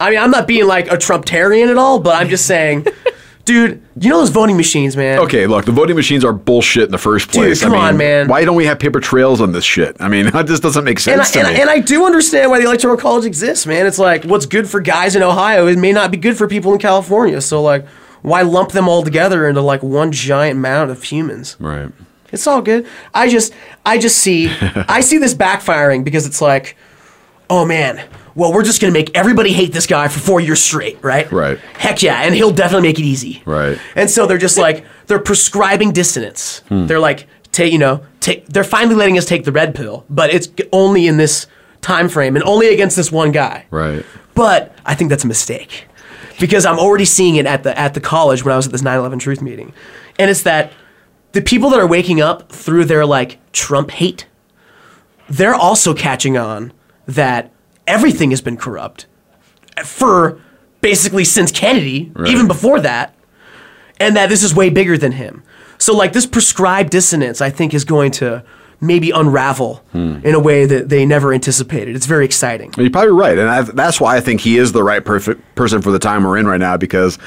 I mean, I'm not being like a Trumptarian at all, but I'm just saying Dude, you know those voting machines, man. Okay, look, the voting machines are bullshit in the first place. Dude, come I mean, on, man. Why don't we have paper trails on this shit? I mean, that just doesn't make And sense to and, I, me. and I do understand why the electoral college exists, man. It's like what's good for guys in Ohio, it may not be good for people in California. So like, why lump them all together into like one giant mound of humans? right. It's all good. I just, I just see, I see this backfiring because it's like, oh man, well we're just gonna make everybody hate this guy for four years straight, right? Right. Heck yeah, and he'll definitely make it easy. Right. And so they're just like they're prescribing dissonance. Hmm. They're like take you know take they're finally letting us take the red pill, but it's only in this time frame and only against this one guy. Right. But I think that's a mistake because I'm already seeing it at the at the college when I was at this 9/11 truth meeting, and it's that the people that are waking up through their like Trump hate, they're also catching on that everything has been corrupt for basically since Kennedy, Right. even before that, and that this is way bigger than him. So like this prescribed dissonance, I think, is going to maybe unravel Hmm. in a way that they never anticipated. It's very exciting. You're probably right, and I, that's why I think he is the right perfect person for the time we're in right now because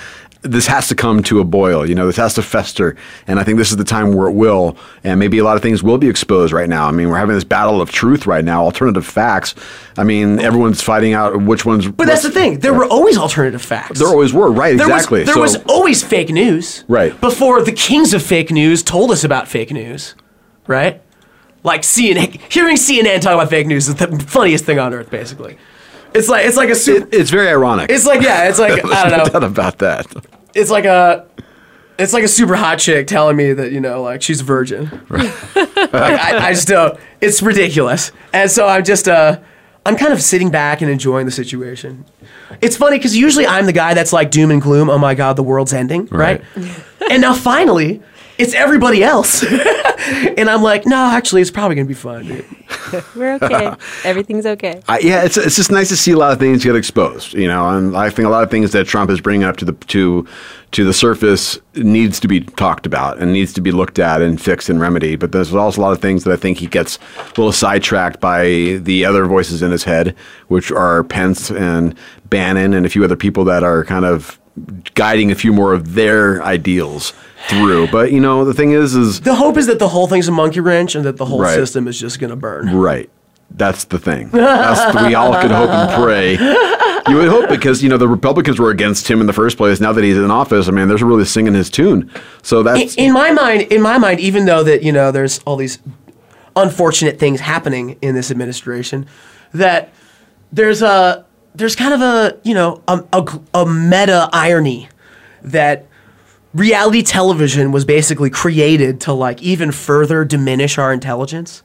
this has to come to a boil. You know, this has to fester, and I think this is the time where it will, and maybe a lot of things will be exposed right now. I mean, we're having this battle of truth right now, alternative facts. I mean, everyone's fighting out which ones. But that's the thing. There were always alternative facts. There always were, right? There Exactly. Was, there So- was always fake news. Right. Before the kings of fake news told us about fake news. Right? Like CNN, hearing CNN talk about fake news is the funniest thing on earth, basically. It's like it's like a super. it's very ironic. It's like yeah, it's like I don't know. doubt about that. It's like a. It's like a super hot chick telling me that you know, like she's a virgin. like, I, I just don't. It's ridiculous, and so I'm just uh, I'm kind of sitting back and enjoying the situation. It's funny because usually I'm the guy that's like doom and gloom. Oh my god, the world's ending, right? and now finally, it's everybody else, and I'm like, no, actually, it's probably gonna be fine, dude. We're okay. Everything's okay. I, yeah, it's it's just nice to see a lot of things get exposed, you know, and I think a lot of things that Trump is bringing up to the to to the surface needs to be talked about and needs to be looked at and fixed and remedied. But there's also a lot of things that I think he gets a little sidetracked by the other voices in his head, which are Pence and Bannon and a few other people that are kind of guiding a few more of their ideals through. But you know, the thing is, is The hope is that the whole thing's a monkey wrench and that the whole Right. system is just gonna burn. Right. That's the thing. That's we all could hope and pray. You would hope because you know the Republicans were against him in the first place. Now that he's in office, I mean, they're really singing his tune. So in, that's in my mind, in my mind, even though that you know there's all these unfortunate things happening in this administration, that there's a there's kind of a you know a, a, a meta irony that reality television was basically created to like even further diminish our intelligence,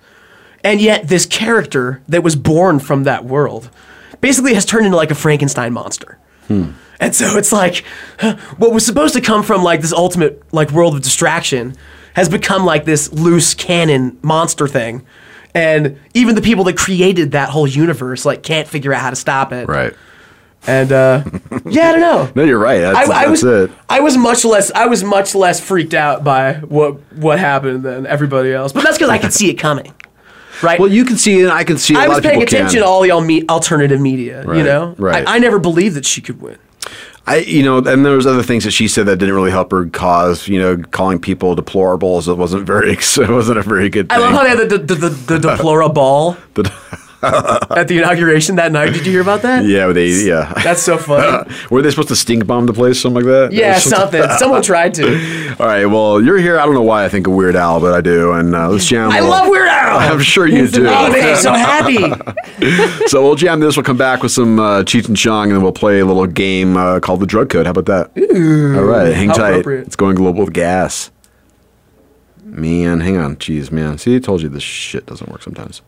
and yet this character that was born from that world basically has turned into like a Frankenstein monster. Hmm. And so it's like what was supposed to come from like this ultimate like world of distraction has become like this loose cannon monster thing. And even the people that created that whole universe like can't figure out how to stop it. right. And uh yeah, I don't know. No, you're right. That's, I, I that's was it. I was much less I was much less freaked out by what what happened than everybody else. But that's because I could see it coming. Right? Well, you can see it. and I can see. it. I a was lot paying attention can. to all the alternative media, you know? right. I, I never believed that she could win. I, you know, and there was other things that she said that didn't really help her cause. You know, calling people deplorables. It wasn't very. It wasn't a very good. I Thing. love how they had the, the, the, the deplorable at the inauguration that night. Did you hear about that? Yeah, they. Yeah. That's so funny. Were they supposed to stink bomb the place, something like that? Yeah, something. Someone tried to. All right. Well, you're here. I don't know why I think of Weird Al, but I do. And uh, let's jam. I love Weird Al. I'm sure you do. Oh, it makes me so happy. so we'll jam this. We'll come back with some uh, Cheech and Chong, and then we'll play a little game uh, called the Drug Code. How about that? Ooh, All right, hang tight. It's going global with gas. Man, hang on. Jeez, man. See, I told you this shit doesn't work sometimes.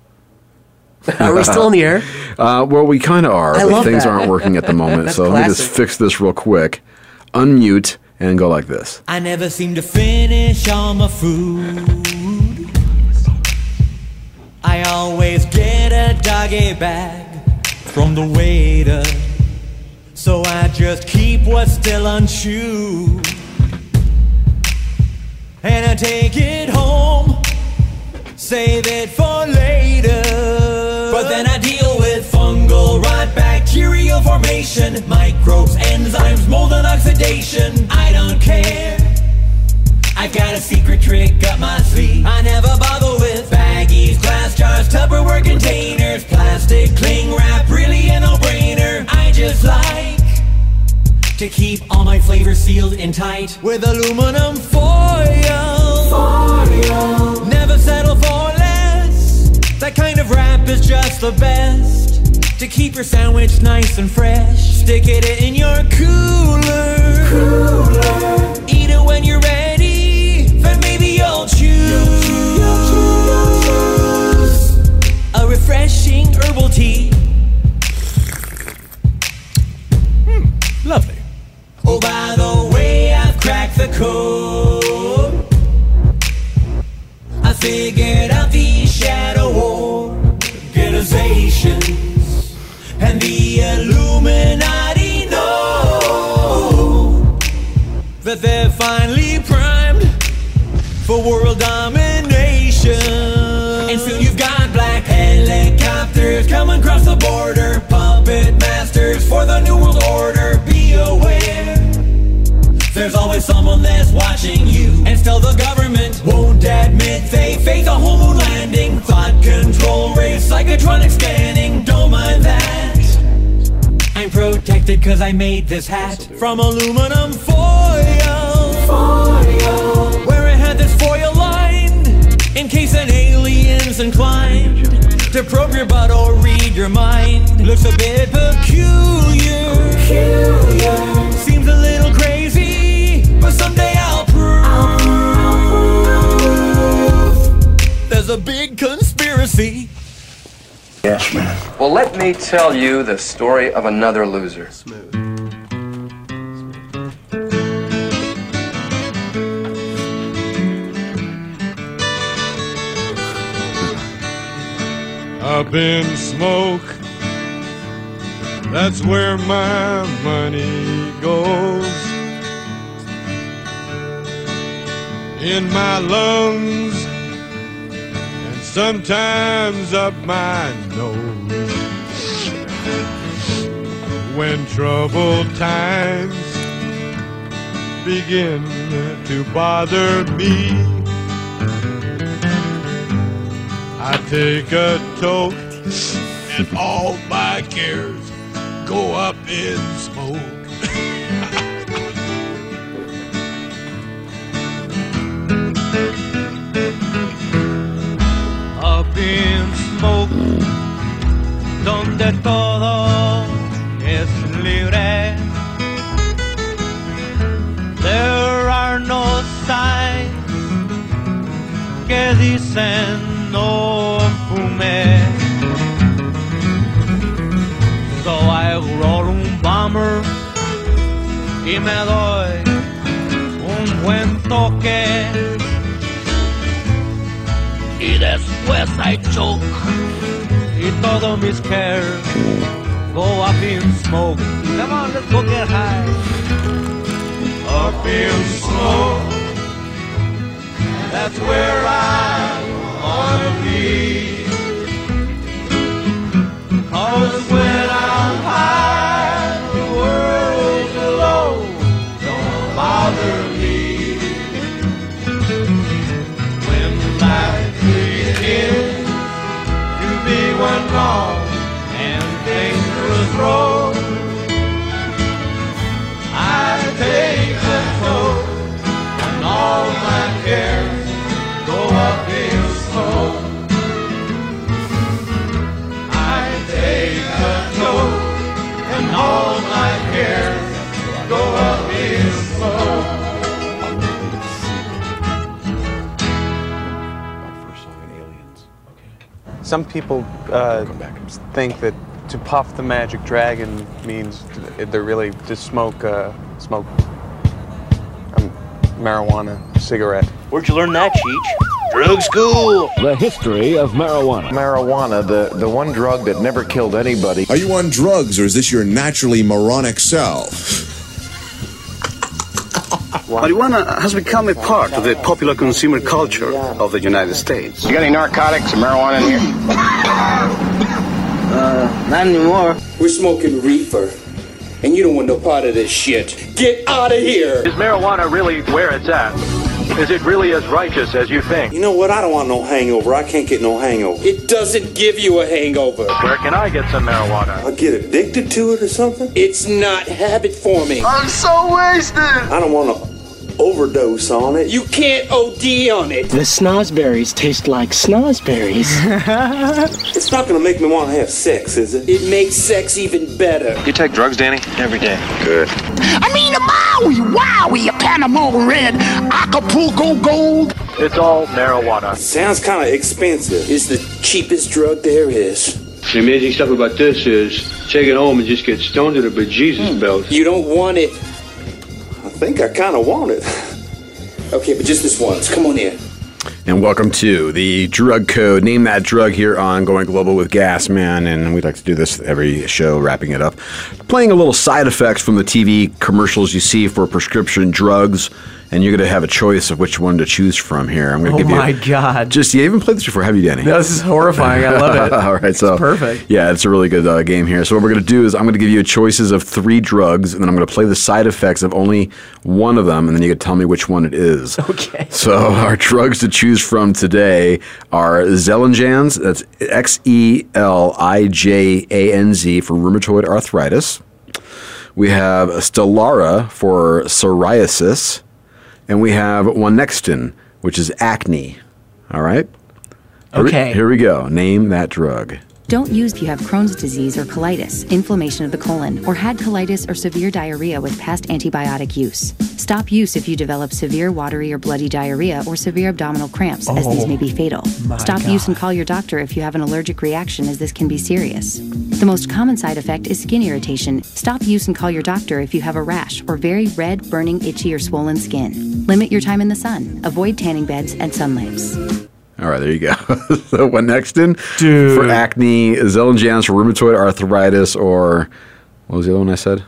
Are we still in the air? Uh, well, we kind of are, I but love things that. aren't working at the moment. That's so let me just fix this real quick. Unmute and go like this. I never seem to finish all my food. I always get a doggy bag from the waiter. So I just keep what's still unchewed. And I take it home, save it for later. Fungal rot, bacterial formation. microbes, enzymes, mold and oxidation. I don't care. I've got a secret trick up my sleeve. I never bother with baggies, glass jars, Tupperware containers, plastic cling wrap, really a no-brainer. I just like to keep all my flavors sealed and tight with aluminum foil. Foil. Never settle for less. That kind of wrap is just the best. To keep your sandwich nice and fresh, stick it in your cooler. Cooler. Eat it when you're ready. Then maybe you'll choose a refreshing herbal tea. Hmm, Lovely. Oh, by the way, I've cracked the code. I figured out the shadow organizations and the Illuminati know that they're finally primed for world domination. And soon you've got black helicopters coming across the border, puppet masters for the new world order. Be aware. There's always someone that's watching you, and still the government won't admit they faked a whole moon landing. Thought control race, psychotronic scanning, protected cause I made this hat from aluminum foil. Foil. Where it had this foil line, in case an alien's inclined to probe your butt or read your mind. Looks a bit peculiar. peculiar. Seems a little crazy, but someday I'll prove. There's a big conspiracy. Yes, man. Well, let me tell you the story of another loser. Smooth. Up in smoke, that's where my money goes. In my lungs, and sometimes up my nose. When troubled times begin to bother me. I take a toke and all my cares go up in smoke. Up in smoke, donde todo es libre. There are no signs que dicen no fume. So I roll un bomber y me doy un buen toque. Después I choke y todos mis cares go up in smoke. Come on, let's go get high. Up in smoke, That's where I wanna be. Cause when I'm high, the world below don't bother one long and dangerous road, I take the toll and all my cares go up in smoke. I take the toll and all my cares go up in Some people uh, think that to puff the magic dragon means they're really to smoke uh, smoke um, marijuana cigarette. Where'd you learn that, Cheech? Drug school. The history of marijuana. Marijuana, the, the one drug that never killed anybody. Are you on drugs or is this your naturally moronic self? Marijuana has become a part of the popular consumer culture of the United States. You got any narcotics or marijuana in here? Uh, not anymore. We're smoking reefer. and you don't want no part of this shit. Get out of here! Is marijuana really where it's at? Is it really as righteous as you think? You know what? I don't want no hangover. I can't get no hangover. It doesn't give you a hangover. Where can I get some marijuana? I get addicted to it or something? It's not habit forming. I'm so wasted. I don't want to overdose on it. You can't OD on it. The snozberries taste like snozberries. It's not gonna make me want to have sex, is it? It makes sex even better. You take drugs, Danny? Every day. Good. I mean, a Maui, Wowie, a Panama Red, Acapulco Gold. It's all marijuana. Sounds kind of expensive. It's the cheapest drug there is. The amazing stuff about this is take it home and just get stoned to the bejesus hmm. belt. You don't want it. I think I kind of want it. Okay, but just this once. Come on in. And welcome to the drug code. Name that drug here on Going Global with Gas Man. And we'd like to do this every show, wrapping it up. Playing a little side effects from the TV commercials you see for prescription drugs. And you're going to have a choice of which one to choose from here. I'm going to Oh give you. my God. Just, you haven't played this before, have you, Danny? No, this is horrifying. I love it. All right, so perfect. Yeah, it's a really good uh, game here. So what we're going to do is I'm going to give you choices of three drugs, and then I'm going to play the side effects of only one of them, and then you can tell me which one it is. Okay. So our drugs to choose from today are Zelinjans. That's X E L I J A N Z for rheumatoid arthritis. We have Stellara for psoriasis, and we have Onexton, which is acne. All right. Okay. here we go. Name that drug. Don't use if you have Crohn's disease or colitis, inflammation of the colon, or had colitis or severe diarrhea with past antibiotic use. Stop use if you develop severe watery or bloody diarrhea or severe abdominal cramps, as these Oh, may be oh fatal. my Stop use and call your doctor if you have an allergic reaction, as this can be serious. The most common side effect is skin irritation. Stop use and call your doctor if you have a rash or very red, burning, itchy, or swollen skin. Limit your time in the sun. Avoid tanning beds and sun lamps. All right, there you go. so Onexton Dude. for acne, Zelinjans for rheumatoid arthritis, or what was the other one I said?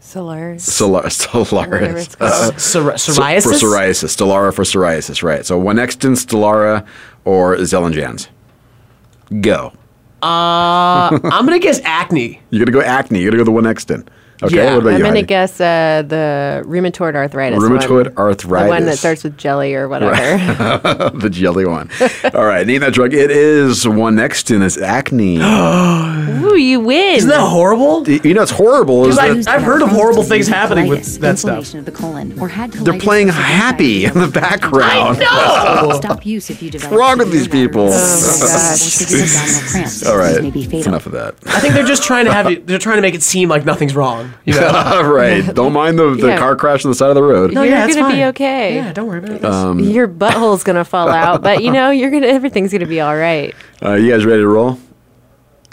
Solaris. Solar, Whatever Stellaris. it's called. Psori- So- psoriasis? For psoriasis. Stellara for psoriasis, right. So Onexton, Stellara, or Zelinjans. Go. Uh, I'm gonna guess acne. You're going to go acne. You're going to go the Onexton. Okay, Yeah. what about I'm you, gonna guess uh, the rheumatoid arthritis. Rheumatoid one. The one that starts with jelly or whatever. Right. the jelly one. All right, name that drug. It is Onexton. It's acne. Ooh, you win. Isn't that horrible? You know, it's horrible. Is Because that I've heard of horrible things happening with that stuff. inflammation of the colon, or had they're playing happy in the background. diarrhea. Stop use if you develop. What's wrong with these people? or severe abdominal cramps. All right, These may be fatal. enough of that. I think they're just trying to have you. They're trying to make it seem like nothing's wrong. You know? right. Don't mind the, the Yeah. car crash on the side of the road. No, yeah, you're it's gonna be fine. okay. Yeah, don't worry about it. Um, Your butthole's gonna fall out, but you know you're gonna. Everything's gonna be all right. uh, you guys ready to roll?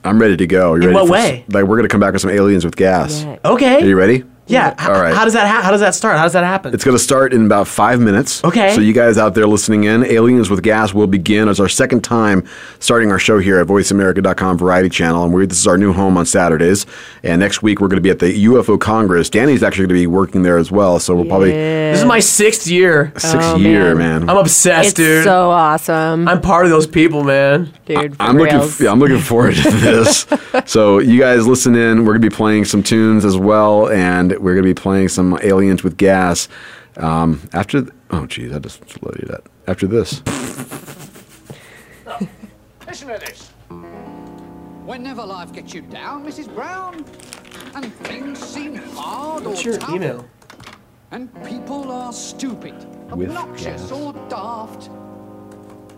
I'm ready to go. You In ready what for way? like we're gonna come back with some aliens with gas. Yeah. Okay. Are you ready? Yeah. h- All right. How does that? Ha- how does that start? How does that happen? It's going to start in about five minutes. Okay. So you guys out there listening in, Aliens with Gas will begin as our second time starting our show here at VoiceAmerica.com Variety Channel, and we're, this is our new home on Saturdays. And next week we're going to be at the UFO Congress. Danny's actually going to be working there as well, so we'll probably This is my sixth year. sixth Oh, year, man. I'm obsessed, It's dude. so awesome, I'm part of those people, man. dude. For I'm looking. reals. F- I'm looking forward to this. so you guys listen in. We're gonna be playing some tunes as well, and we're gonna be playing some Aliens with Gas. Um, after. Th- oh, geez, I just loaded you that. After this. Listen to this. Whenever life gets you down, Mrs. Brown, and things seem hard What's or your tough, email? and people are stupid, With obnoxious, gas. or daft,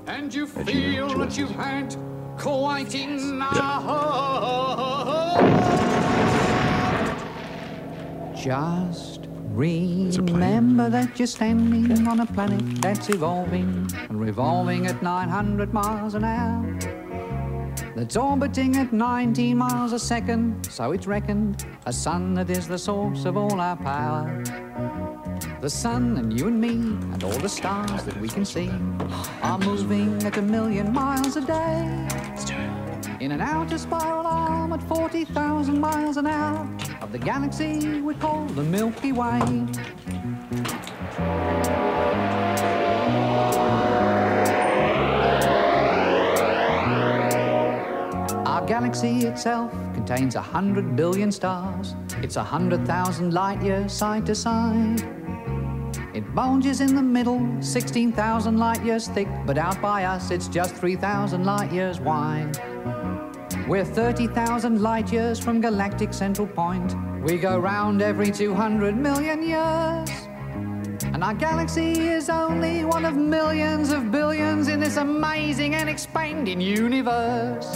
and you At feel gmail, that you've had quite enough. Just remember that you're standing on a planet that's evolving and revolving at 900 miles an hour. That's orbiting at 19 miles a second, so it's reckoned a sun that is the source of all our power. The sun and you and me and all the stars that we can see are moving at a million miles a day. In an outer spiral arm at 40,000 miles an hour of the galaxy we call the Milky Way. Our galaxy itself contains a hundred billion stars. It's a hundred thousand light years side to side. It bulges in the middle, 16,000 light years thick, but out by us it's just 3,000 light years wide. We're 30,000 light years from galactic central point. We go round every 200 million years. And our galaxy is only one of millions of billions in this amazing and expanding universe.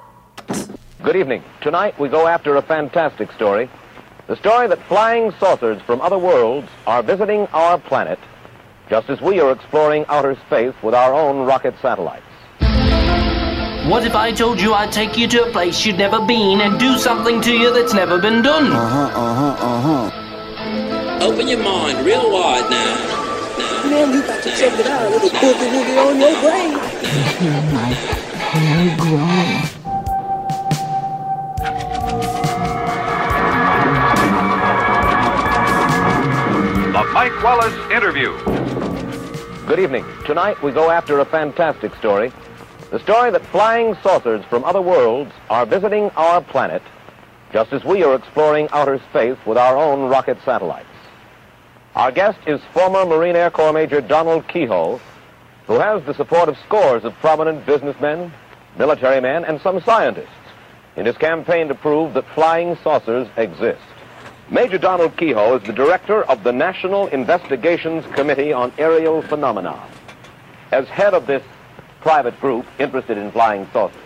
Good evening. Tonight we go after a fantastic story. The story that flying saucers from other worlds are visiting our planet, just as we are exploring outer space with our own rocket satellites. What if I told you I'd take you to a place you'd never been and do something to you that's never been done? Uh-huh, uh-huh, uh-huh. Open your mind real wide now. Man, you got to check it out. It'll boogie woogie on your brain. hear my hair grow. The Mike Wallace Interview. Good evening. Tonight we go after a fantastic story. The story that flying saucers from other worlds are visiting our planet, just as we are exploring outer space with our own rocket satellites. Our guest is former Marine Air Corps Major Donald Keyhoe, who has the support of scores of prominent businessmen, military men, and some scientists in his campaign to prove that flying saucers exist. Major Donald Keyhoe is the director of the National Investigations Committee on Aerial Phenomena. As head of this private group interested in flying saucers,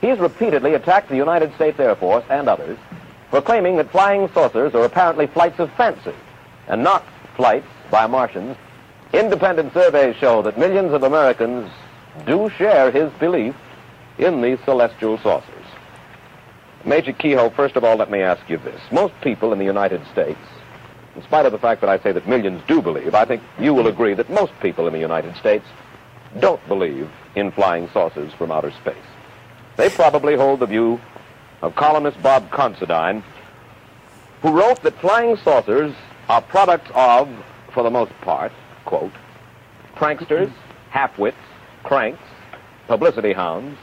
he's repeatedly attacked the United States Air Force and others for claiming that flying saucers are apparently flights of fancy and not flights by Martians. Independent surveys show that millions of Americans do share his belief in these celestial saucers. Major Keyhoe, first of all, let me ask you this. Most people in the United States, in spite of the fact that I say that millions do believe, I think you will agree that most people in the United States don't believe in flying saucers from outer space. They probably hold the view of columnist Bob Considine, who wrote that flying saucers are products of, for the most part, quote, pranksters, half-wits, cranks, publicity hounds,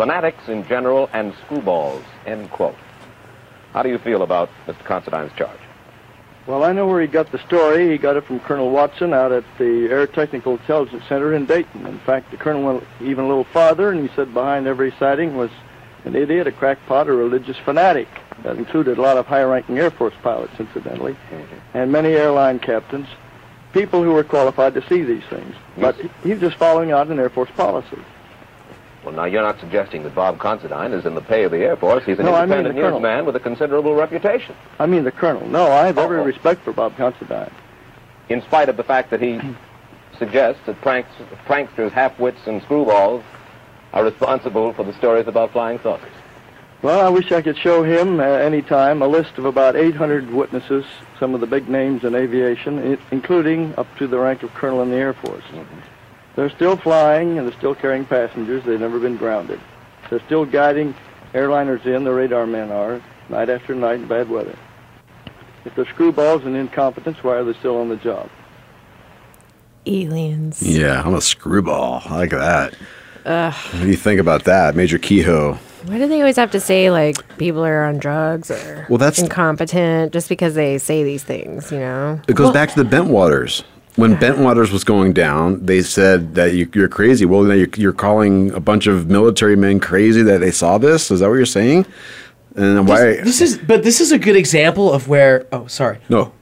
fanatics in general, and screwballs, end quote. How do you feel about Mr. Considine's charge? Well, I know where he got the story. He got it from Colonel Watson out at the Air Technical Intelligence Center in Dayton. In fact, the colonel went even a little farther, and he said behind every sighting was an idiot, a crackpot, a religious fanatic. That included a lot of high-ranking Air Force pilots, incidentally, mm-hmm. and many airline captains, people who were qualified to see these things. But he's just following out an Air Force policy. Well, now, you're not suggesting that Bob Considine is in the pay of the Air Force. He's an No, I mean independent newsman with a considerable reputation. I mean the colonel. No, I have every respect for Bob Considine. In spite of the fact that he suggests that pranks, pranksters, half-wits, and screwballs are responsible for the stories about flying saucers. Well, I wish I could show him uh, any time a list of about 800 witnesses, some of the big names in aviation, including up to the rank of colonel in the Air Force. They're still flying and they're still carrying passengers. They've never been grounded. They're still guiding airliners in, the radar men are, night after night in bad weather. If they're screwballs and incompetents, why are they still on the job? Aliens. Yeah, I'm a screwball. I like that. Ugh. What do you think about that, Major Keyhoe? Why do they always have to say like people are on drugs or Well, that's- incompetent just because they say these things? You know. It goes back to the Bentwaters. When Bentwaters was going down, they said that you, you're crazy. Well, now you're, you're calling a bunch of military men crazy that they saw this. Is that what you're saying? And why? This is, but this is a good example of where. Oh, sorry. no,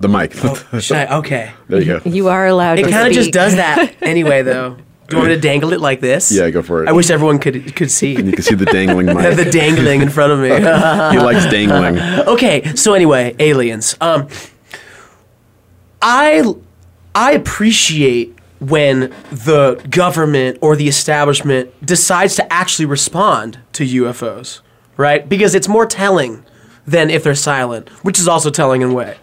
the mic. Should I? Okay. there you go. You are allowed It to kind of just does that anyway, though. Do you want me to dangle it like this? Yeah, go for it. I wish everyone could could see. You can see the dangling mic. the dangling in front of me. he likes dangling. okay, so anyway, aliens. Um, I I appreciate when the government or the establishment decides to actually respond to UFOs, right? Because it's more telling than if they're silent, which is also telling in a way.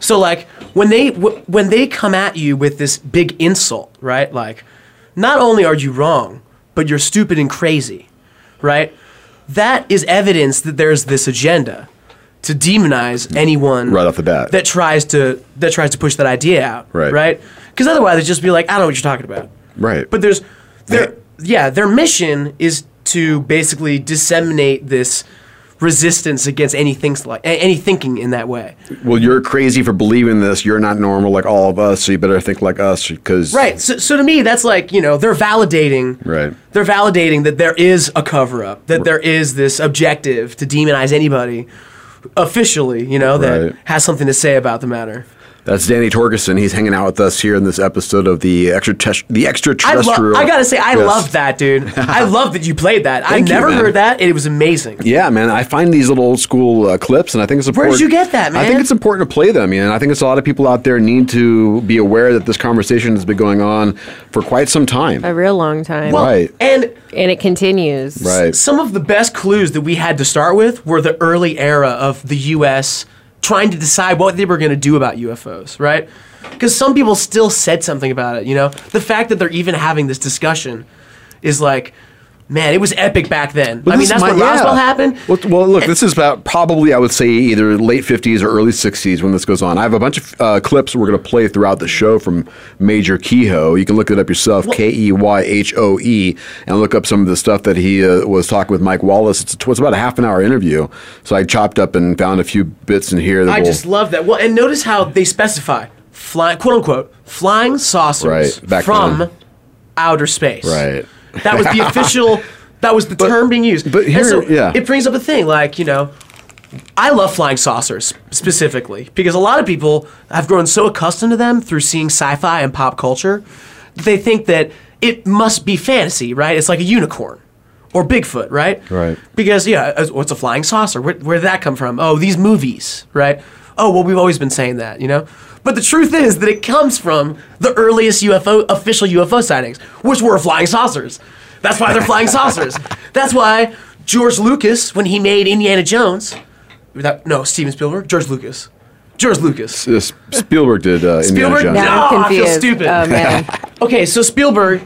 So like when they w- when they come at you with this big insult, right? Like not only are you wrong, but you're stupid and crazy, right? That is evidence that there's this agenda to demonize anyone Right off the bat. that tries to that tries to push that idea out, Right. Right? Because otherwise, it'd just be like, I don't know what you're talking about. Right. But there's, their, yeah, their mission is to basically disseminate this resistance against anything like any thinking in that way. Well, you're crazy for believing this. You're not normal like all of us, so you better think like us because Right. So, so to me, that's like you know they're validating. Right. They're validating that there is a cover up, that there is this objective to demonize anybody officially, you know, that Right. has something to say about the matter. That's Danny Torgerson. He's hanging out with us here in this episode of the extra the I, lo- extraterrestrial. I gotta say, I Yes. love that, dude. I love that you played that. I Thank you, never heard that, and it was amazing. Yeah, man. I find these little old school uh, clips, and I think it's important. Where important. did you get that, man? I think it's important to play them, and I think it's a lot of people out there need to be aware that this conversation has been going on for quite some time. a real long time. Well, Right. And and it continues. Right. some of the best clues that we had to start with were the early era of the U.S. trying to decide what they were going to do about UFOs, right? Because some people still said something about it. You know, the fact that they're even having this discussion is like, man, it was epic back then. I mean, that's when my- Roswell yeah. happened. Well, well, look, this is about probably I would say either late fifties or early sixties when this goes on. I have a bunch of uh, clips we're going to play throughout the show from Major Keyhoe. You can look it up yourself, K E Y H O E, and look up some of the stuff that he uh, was talking with Mike Wallace. It's, it's about a half an hour interview, so I chopped up and found a few bits in here. That I will- just love that. Well, and notice how they specify flying, quote unquote, flying saucers Right, from then. outer space. right. That was the official. That was the term being used. but here- so yeah. it brings up a thing like you know, I love flying saucers specifically because a lot of people have grown so accustomed to them through seeing sci-fi and pop culture, that they think that it must be fantasy, right? It's like a unicorn or Bigfoot, right? Right. Because yeah, what's a flying saucer? Where, where did that come from? Oh, these movies, right? Oh, well, we've always been saying that, you know. But the truth is that it comes from the earliest UFO official UFO sightings, which were flying saucers. That's why they're flying saucers. That's why George Lucas, when he made Indiana Jones, that, no, Steven Spielberg, George Lucas, George Lucas. S- Spielberg did uh, Indiana Spielberg? Jones. Now I'm No, I feel confused. stupid. Oh man. Okay, so Spielberg,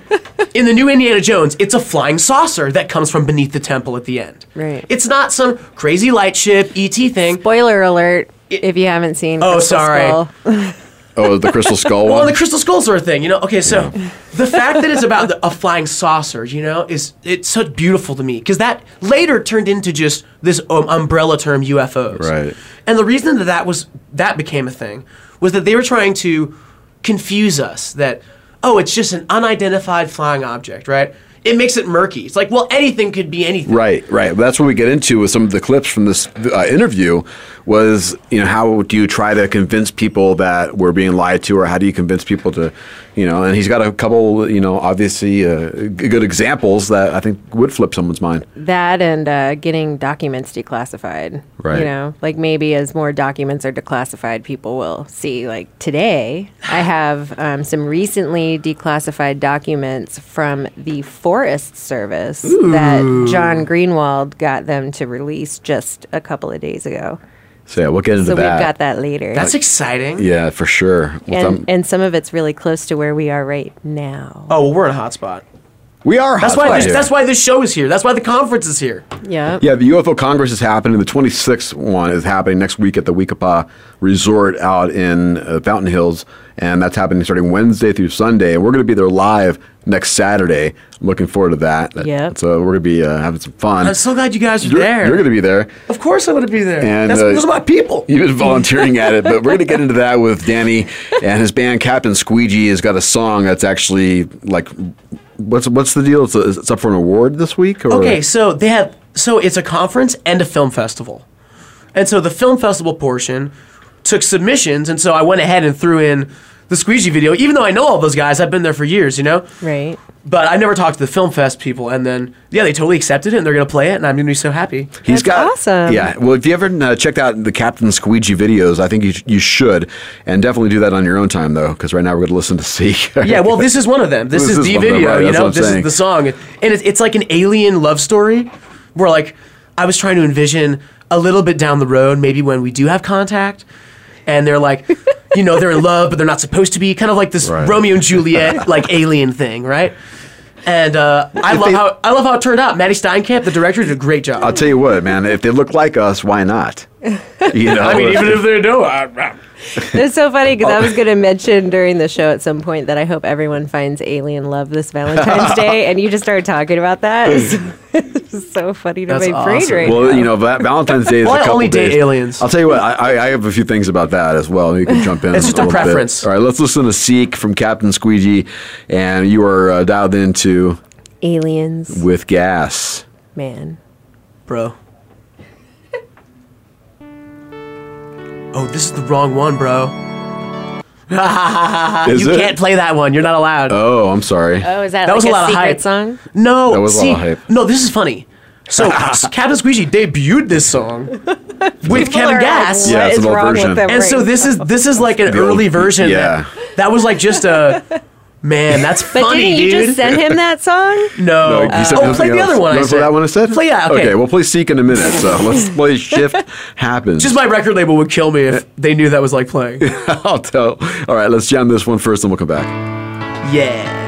in the new Indiana Jones, it's a flying saucer that comes from beneath the temple at the end. Right. It's not some crazy light ship ET thing. Spoiler alert if you haven't seen Oh, Crystal sorry. Skull. Oh, the Crystal Skull Well, one. and the crystal skull sort of thing, you know. Okay, so the fact that it's about the, a flying saucer, you know, is it's so beautiful to me because that later turned into just this um, umbrella term UFOs. Right. And the reason that that was that became a thing was that they were trying to confuse us that oh, it's just an unidentified flying object, right? It makes it murky. It's like, well, anything could be anything. Right, right. That's what we get into with some of the clips from this uh, interview. Was you know how do you try to convince people that we're being lied to, or how do you convince people to, you know? And he's got a couple, you know, obviously uh, g- good examples that I think would flip someone's mind. That and uh, getting documents declassified. Right. You know, like maybe as more documents are declassified, people will see. Like today, I have um, some recently declassified documents from the Forest Service that John Greenwald got them to release just a couple of days ago. So yeah, we'll get into So that. we've got that later. That's exciting. Yeah, for sure. Well, and, some- and some of it's really close to where we are right now. Oh, well, we're in a hot spot. We are. That's why. This, that's why this show is here. That's why the conference is here. Yeah. Yeah, the UFO Congress is happening. The 26th one is happening next week at the We-Ko-Pa Resort out in uh, Fountain Hills, and that's happening starting Wednesday through Sunday. And we're going to be there live next Saturday. I'm looking forward to that. Yeah. So we're going to be uh, having some fun. I'm so glad you guys are you're, there. You're going to be there. Of course, I'm going to be there. And, That's uh, those are my people. You've been volunteering at it, but we're going to get into that with Danny and his band Captain Squeegee has got a song that's actually like, what's what's the deal? It's, it's up for an award this week. Or? Okay, so they have so it's a conference and a film festival, and so the film festival portion took submissions, and so I went ahead and threw in the squeegee video, even though I know all those guys. I've been there for years, you know. Right. But I never talked to the film fest people, and then yeah, they totally accepted it, and they're gonna play it, and I'm gonna be so happy. He's got awesome. Yeah. Well, if you ever uh, checked out the Captain Squeegee videos, I think you, you should, and definitely do that on your own time though, because right now we're going to listen to Seek. yeah, well, this is one of them. This, This is, is the one them, video. right, you know, this saying. is the song, and it's, it's like an alien love story, where like I was trying to envision a little bit down the road, maybe when we do have contact, and they're like, you know, they're in love, but they're not supposed to be, kind of like this Right. Romeo and Juliet like alien thing, right? And uh, I love they- how I love how it turned out. Maddie Steinkamp, the director, did a great job. I'll tell you what, man. If they look like us, why not? You know. I mean, even if they don't, I, It's so funny because I Oh. was going to mention during the show at some point that I hope everyone finds alien love this Valentine's Day, and you just started talking about that. It's, it's so funny to That's my brain awesome. right well, now. you know, Va- Valentine's Day is Well, a I couple only date days. aliens. I'll tell you what. I, I, I have a few things about that as well. You can jump in. It's just a little bit. preference. All right, let's listen to Seek from Captain Squeegee, and you are uh, dialed into Aliens, with gas. man. bro. Oh, this is the wrong one, bro. Is you it? can't play that one. You're not allowed. Oh, I'm sorry. Oh, is that, That like was a a, lot of secret hype. song? No, That was a lot of hype. no, this is funny. So Captain Squeegee debuted this song with People Kevin are like, Yeah, it's an old version. and right so this is this is like an The old- early version. yeah. That was like just a man. That's But funny, didn't you dude. just send him that song? no. you uh, said oh, something play the else. other one. You I wanna play said. that one instead? Play yeah. Okay. Okay, we'll play Seek in a minute. So let's play Shift Happens. just my record label would kill me if they knew that was like playing. I'll tell. All right, let's jam this one first, and we'll come back. yeah.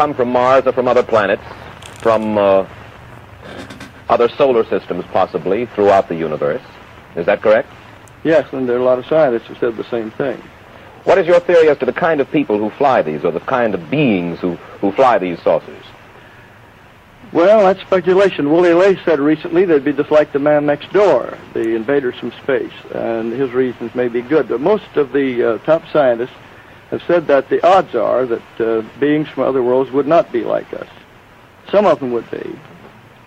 Come from Mars or from other planets, from uh, other solar systems possibly throughout the universe. Is that correct? Yes, and there are a lot of scientists who said the same thing. What is your theory as to the kind of people who fly these, or the kind of beings who, who fly these saucers? Well, that's speculation. Willy Ley said recently they'd be just like the man next door, the invaders from space, and his reasons may be good. But most of the uh, top scientists have said that the odds are that uh, beings from other worlds would not be like us. Some of them would be.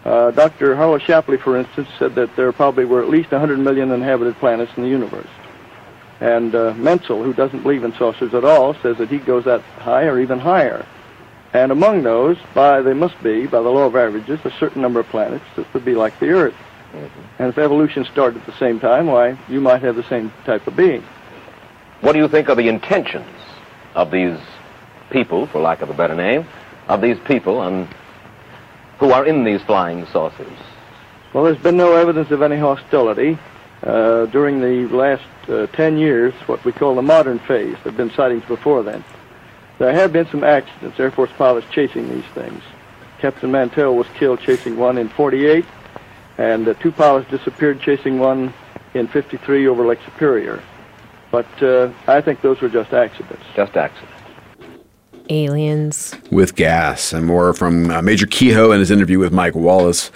Uh, Dr. Harlow Shapley, for instance, said that there probably were at least 100 million inhabited planets in the universe. And uh, Menzel, who doesn't believe in saucers at all, says that he goes that high or even higher. And among those, by they must be, by the law of averages, a certain number of planets that would be like the Earth. And if evolution started at the same time, why, you might have the same type of being. What do you think are the intentions of these people, for lack of a better name, of these people and who are in these flying saucers? Well, there's been no evidence of any hostility. Uh, during the last uh, 10 years, what we call the modern phase, there have been sightings before then. There have been some accidents, Air Force pilots chasing these things. Captain Mantell was killed chasing one in 48, and uh, two pilots disappeared chasing one in 53 over Lake Superior. But uh, I think those were just accidents. Just accidents. Aliens. with gas and more from uh, Major Keyhoe in his interview with Mike Wallace,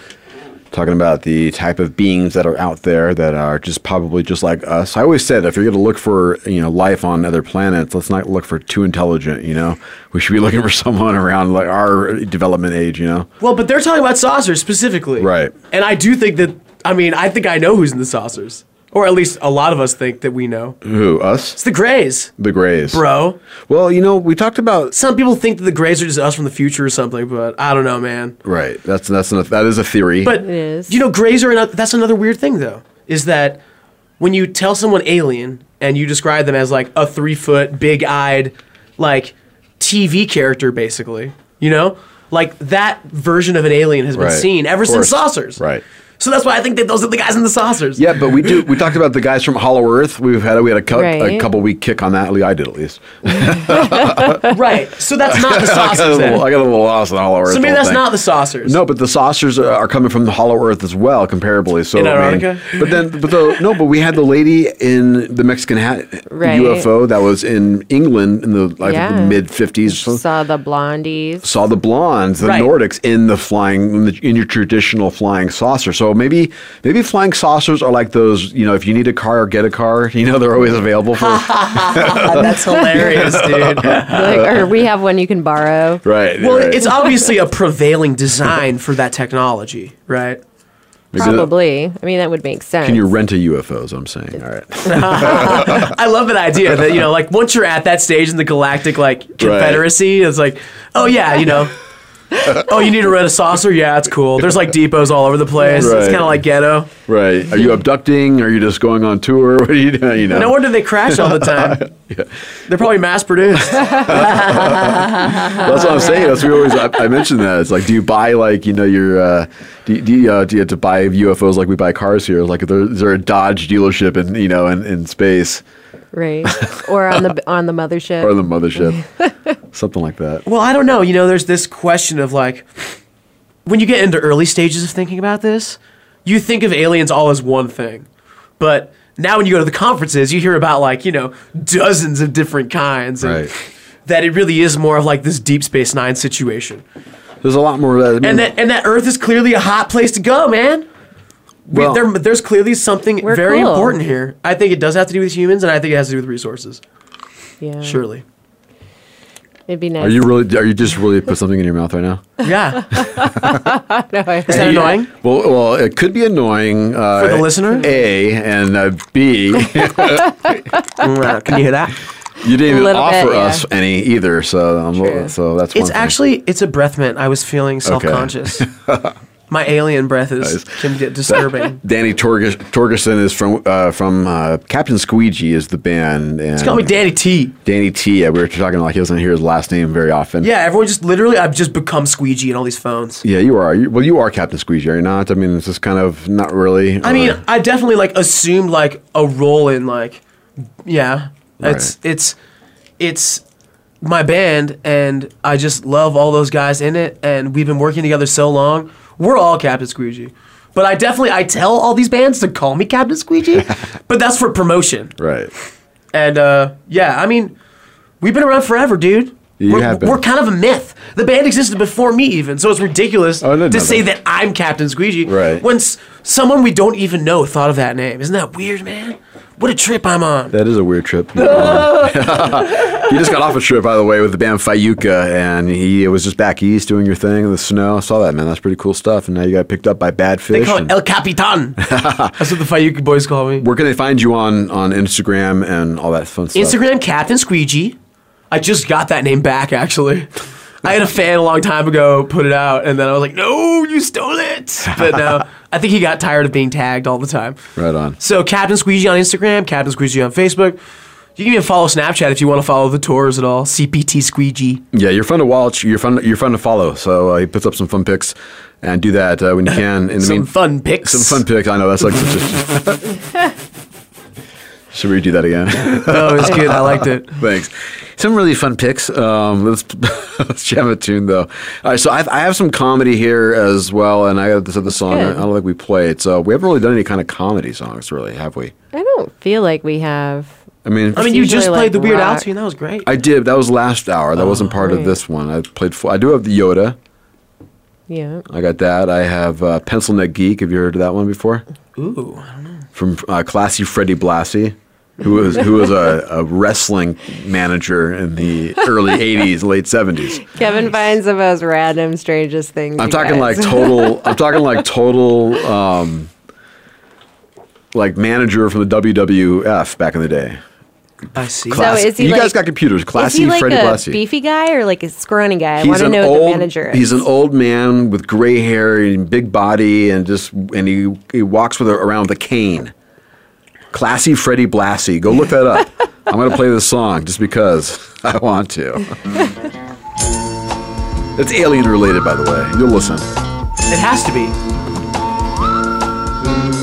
talking about the type of beings that are out there that are just probably just like us. I always said if you're going to look for you know life on other planets, let's not look for too intelligent. You know, we should be looking for someone around like our development age. You know, Well, but they're talking about saucers specifically. right? And I do think that, I mean, I think I know who's in the saucers. Or at least a lot of us think that we know. Who us? It's the Greys. The Greys, Bro. Well, you know, we talked about Some people think that the Greys are just us from the future or something, but I don't know, man. right. That's that's an, that is a theory. But you know, Greys are another, that's another weird thing though, is that when you tell someone alien and you describe them as like a three foot, big eyed, like TV character, basically, you know, like that version of an alien has been Right. seen ever Of since course. saucers. Right. So that's why I think that those are the guys in the saucers. Yeah, but we do. We talked about the guys from Hollow Earth. We've had we had a, cou- a couple week kick on that. At least I did at least. right. So that's not the I got a saucers. little. I got a little lost in Hollow Earth. So maybe whole that's thing. not the saucers. No, but the saucers are are coming from the Hollow Earth as well, comparably. So In I mean, Antarctica? but then, but the, no, but we had the lady in the Mexican hat Right. UFO that was in England in the like Yeah. the mid fifties. Saw the blondies. Saw the blondes, the Right. Nordics in the flying in, the, in your traditional flying saucer. So maybe maybe flying saucers are like those. You know, if you need a car or get a car, you know they're always available for. that's hilarious, dude. like, or we have one you can borrow. Right. Well, right. it's obviously a prevailing design for that technology, right? Maybe that- Probably. I mean, that would make sense. Can you rent a UFO? Is what I'm saying. All right. I love that idea that you know, like once you're at that stage in the galactic like confederacy, it's like, oh yeah, you know, oh you need to rent a saucer, yeah, it's cool. There's like depots all over the place. It's kind of like ghetto. Right. Are you abducting? Are you just going on tour? What are you doing? You know. No wonder they crash all the time. yeah. They're probably mass produced. That's what I'm saying. That's what we always. I, I mentioned that. It's like, do you buy like you know your uh, do, you- do, you, uh, do you have to buy UFOs like we buy cars here? Like, is there, is there a Dodge dealership in you know in, in space right? Or on the on the mothership. or the mothership, something like that? Well, I don't know. You know, there's this question of like, when you get into early stages of thinking about this, you think of aliens all as one thing. But now when you go to the conferences, you hear about like, you know, dozens of different kinds. And That it really is more of like this Deep Space Nine situation. There's a lot more of that. I mean, And that, and that Earth is clearly a hot place to go, man. We- Well- there, there's clearly something very cool. important here. I think it does have to do with humans, and I think it has to do with resources. Yeah. Surely. It'd be nice. Are you really? Are you just really put something in your mouth right now? Yeah. no, Is that annoying? Well, well, it could be annoying uh, For the listener? A and uh, B. Mm, Can you hear that? You didn't even little bit, offer yeah. us any either, so um, so that's one It's thing. actually it's a breath mint. I was feeling self conscious. My alien breath is can get disturbing. Danny Torges- Torgerson is from uh, from uh, Captain Squeegee is the band. And Just call me Danny T. Danny T. Yeah, we were talking like he doesn't hear his last name very often. Yeah, everyone just literally I've just become squeegee in all these phones. Yeah, you are. You, well, you are Captain Squeegee, are you not? I mean, it's just kind of not really. I mean, I definitely like assumed like a role in like yeah. It's it's it's my band and I just love all those guys in it and we've been working together so long. We're all Captain Squeegee. But I definitely I tell all these bands to call me Captain Squeegee, but that's for promotion. Right. And uh yeah, I mean, we've been around forever, dude. You we're, have been. we're kind of a myth. The band existed before me, even, so it's ridiculous Oh, to say that. that I'm Captain Squeegee. Right. When s- someone we don't even know thought of that name. Isn't that weird, man? What a trip I'm on. That is a weird trip. you just got off a trip, by the way, with the band Fayuca, and he was just back east doing your thing in the snow. I saw that, man. That's pretty cool stuff. And now you got picked up by Bad Fish. They call and- it El Capitan. That's what the Fayuki boys call me. Where can they find you on on Instagram and all that fun stuff? Instagram Captain Squeegee. I just got that name back, actually. I had a fan a long time ago put it out, and then I was like, no, you stole it. But no, I think he got tired of being tagged all the time. Right on. So Captain Squeegee on Instagram, Captain Squeegee on Facebook. You can even follow Snapchat if you want to follow the tours at all. CPT Squeegee. Yeah, you're fun to watch. You're fun. You're fun to follow. So uh, he puts up some fun pics, and do that uh, when you can. In the Some mean- fun pics. Some fun pics. I know that's like such a. Should we do that again? Oh, it was good. I liked it. Thanks. Some really fun picks. Um, let's let's jam a tune though. All right, so I've, I have some comedy here as well, and I got this other song. I don't think we played, so we haven't really done any kind of comedy songs, really, have we? I don't feel like we have. I mean, I mean, you usually just like played the Weird Al rock. tune. That was great. I did. That was last hour. That wasn't part of this one. I played. Full, I do have the Yoda. Yeah. I got that. I have uh, Pencil Neck Geek. Have you heard of that one before? Ooh, I don't know. From uh, Classy Freddie Blassie, who was who was a, a wrestling manager in the early '80s, late '70s. Kevin finds the most random, strangest things. I'm you talking like total. I'm talking like total. Um, like manager from the WWF back in the day. I see. Class- is he you like- guys got computers. Classy is he like Freddie a Blassie. beefy guy or like a scrawny guy? I He's want to know what old, the manager is. He's an old man with gray hair and big body, and just and he he walks with a, around with a cane. Classy Freddie Blassie. Go look that up. I'm gonna play this song just because I want to. It's alien related, by the way. You'll listen. It has to be.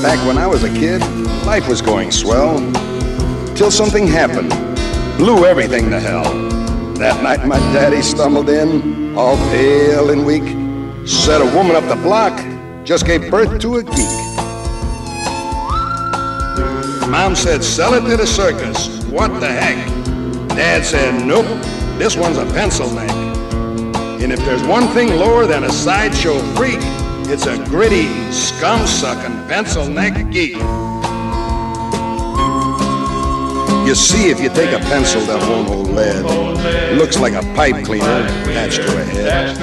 Back when I was a kid, life was going swell. Till something happened. Blew everything to hell. That night my daddy stumbled in, all pale and weak. Said a woman up the block just gave birth to a geek. Mom said, sell it to the circus. What the heck? Dad said, nope, this one's a pencil neck. And if there's one thing lower than a sideshow freak, it's a gritty, scum-sucking pencil neck geek. You see, if you take a pencil that won't hold lead, looks like a pipe cleaner attached to a head.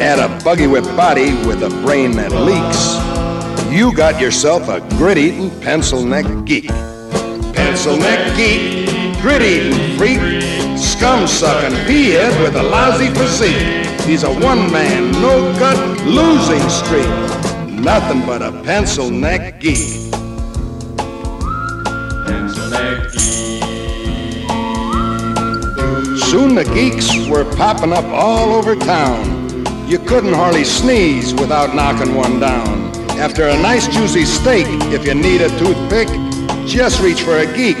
Add a buggy whip body with a brain that leaks. you got yourself a grit-eating pencil neck geek. Pencil neck geek, grit-eating freak, scum-sucking pea-head with a lousy physique. He's a one-man, no-gut losing streak. Nothing but a pencil neck geek. Soon the geeks were popping up all over town. You couldn't hardly sneeze without knocking one down. After a nice juicy steak, if you need a toothpick, just reach for a geek.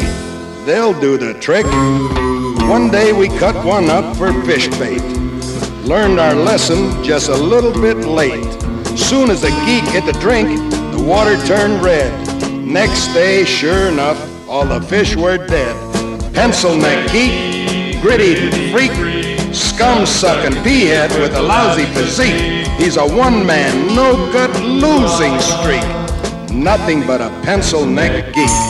They'll do the trick. One day we cut one up for fish bait. Learned our lesson just a little bit late. Soon as the geek hit the drink, the water turned red. Next day, sure enough, all the fish were dead. Pencil neck geek, gritty freak, scum sucking pea-head with a lousy physique. He's a one-man, no-gut losing streak. Nothing but a pencil neck geek.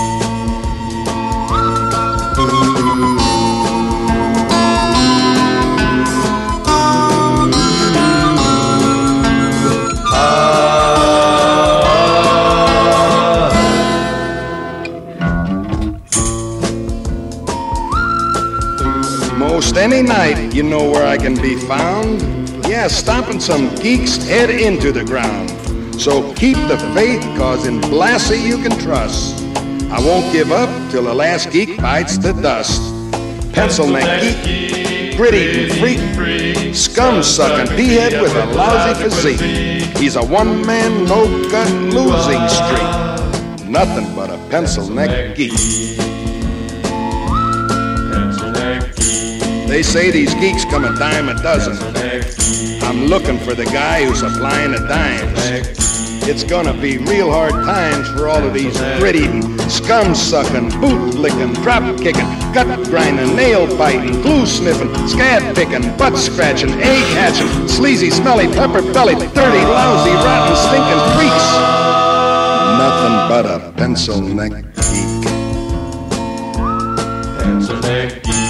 Any night, you know where I can be found. Yeah, stomping some geek's head into the ground. So keep the faith, cause in Blassie you can trust. I won't give up till the last geek bites the dust. Pencil neck geek, gritty freak, scum sucking pea-head with a lousy physique. He's a one-man, no-gut losing streak. Nothing but a pencil neck geek. They say these geeks come a dime a dozen. I'm looking for the guy who's supplying the dimes. It's gonna be real hard times for all of these gritty, scum sucking, boot licking, drop kicking, gut grinding, nail biting, glue sniffing, scab picking, butt scratching, egg hatching, sleazy, smelly, pepper bellied, dirty, lousy, rotten, stinking freaks. Nothing but a pencil neck geek. Pencil neck geek.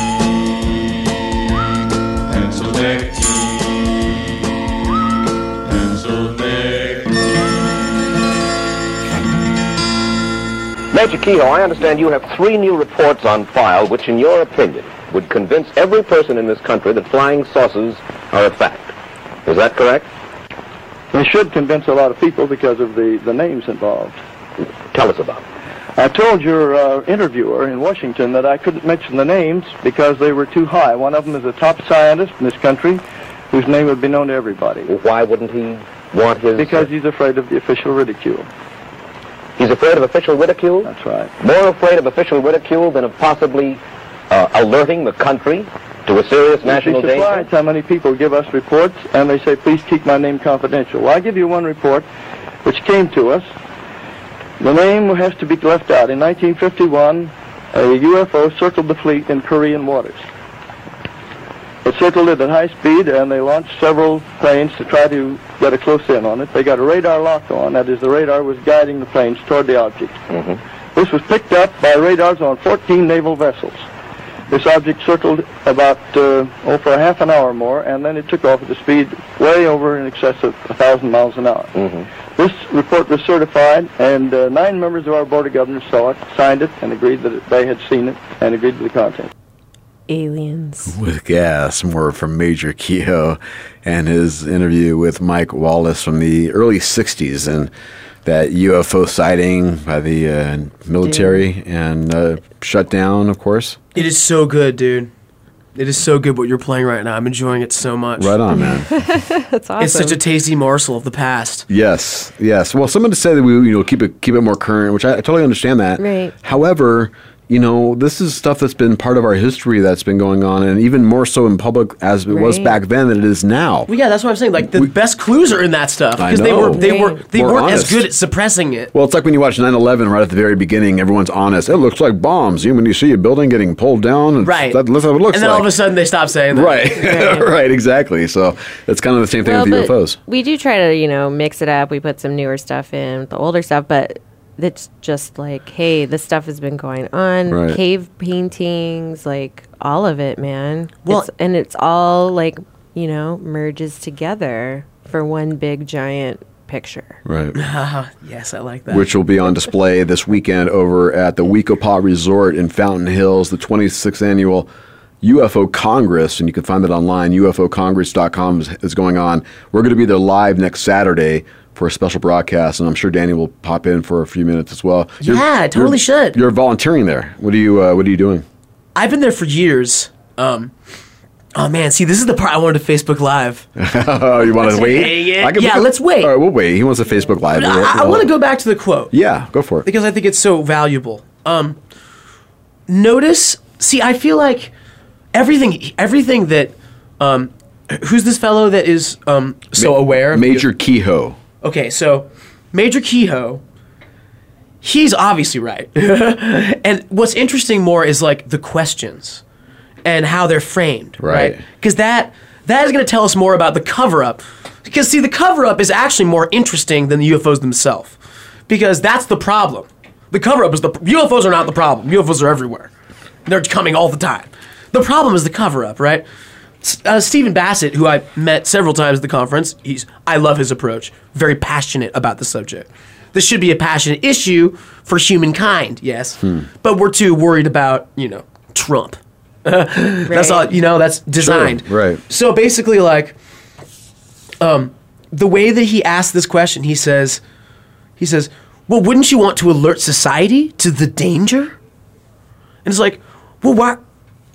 Major Keyhoe, I understand you have three new reports on file which, in your opinion, would convince every person in this country that flying saucers are a fact. Is that correct? They should convince a lot of people because of the, the names involved. Tell us about it. I told your uh, interviewer in Washington that I couldn't mention the names because they were too high. One of them is a top scientist in this country whose name would be known to everybody. Why wouldn't he want his... Because he's afraid of the official ridicule. He's afraid of official ridicule? That's right. More afraid of official ridicule than of possibly uh, alerting the country to a serious national You'd be danger? surprised how many people give us reports and they say, please keep my name confidential. Well, I'll give you one report which came to us. The name has to be left out. In 1951, a UFO circled the fleet in Korean waters. It circled it at high speed, and they launched several planes to try to get a close in on it. They got a radar lock on. That is, the radar was guiding the planes toward the object. This was picked up by radars on 14 naval vessels. This object circled about, uh, oh, for a half an hour more, and then it took off at a speed way over in excess of 1,000 miles an hour. This report was certified, and uh, nine members of our Board of Governors saw it, signed it, and agreed that they had seen it, and agreed to the content. Aliens. with gas. More from Major Keyhoe and his interview with Mike Wallace from the early 60s and that UFO sighting by the uh, military and uh, shut down, of course. It is so good, dude. It is so good what you're playing right now. I'm enjoying it so much. Right on, man. That's awesome. It's such a tasty morsel of the past. Yes, yes. Well, someone said that we you know keep it keep it more current, which I, I totally understand that. Right. However, you know, this is stuff that's been part of our history that's been going on, and even more so in public as it was back then than it is now. Well, yeah, that's what I'm saying. Like the best clues are in that stuff because they were know. they were they More weren't honest. as good at suppressing it. Well, it's like when you watch 9/11 right at the very beginning. Everyone's honest. It looks like bombs. You when you see a building getting pulled down, and Right. That, that's what it looks and then like. all of a sudden they stop saying that. right, right, exactly. So it's kind of the same thing Well, with but UFOs. We do try to, you know, mix it up. We put some newer stuff in, the older stuff, but it's just like, hey, this stuff has been going on. Right. Cave paintings, like all of it, man. Well- It's- and it's all like, you know, merges together for one big giant picture. Right. yes, I like that. Which will be on display this weekend over at the We-Ko-Pa Resort in Fountain Hills, the 26th annual UFO Congress, and you can find that online. UFOCongress.com is, is going on. We're going to be there live next Saturday for a special broadcast, and I'm sure Danny will pop in for a few minutes as well. Yeah, I totally should. You're volunteering there. What are you uh, What are you doing? I've been there for years. Um, oh man, see, this is the part I wanted to Facebook Live. oh, you want to wait? I can- Yeah, let's wait. All right, we'll wait. He wants a Facebook Live. I, want to go back to the quote Yeah, go for it. because I think it's so valuable. Um, notice, see, I feel like everything, everything that, um, who's this fellow that is um, so aware? Major Keyhoe. Okay, so Major Keyhoe, he's obviously right. and what's interesting more is like the questions and how they're framed, Right. right? Because that that is going to tell us more about the cover up. Because see, the cover up is actually more interesting than the UFOs themselves. Because that's the problem. The cover up is the UFOs are not the problem. UFOs are everywhere. They're coming all the time. The problem is the cover up, right? S- Uh, Stephen Bassett, who I met several times at the conference, he's I love his approach. Very passionate about the subject. This should be a passionate issue for humankind, yes, but we're too worried about you know Trump. That's all you know. That's designed. Right. So basically, like, um, the way that he asked this question, he says, he says, "Well, wouldn't you want to alert society to the danger?" And it's like, well, why?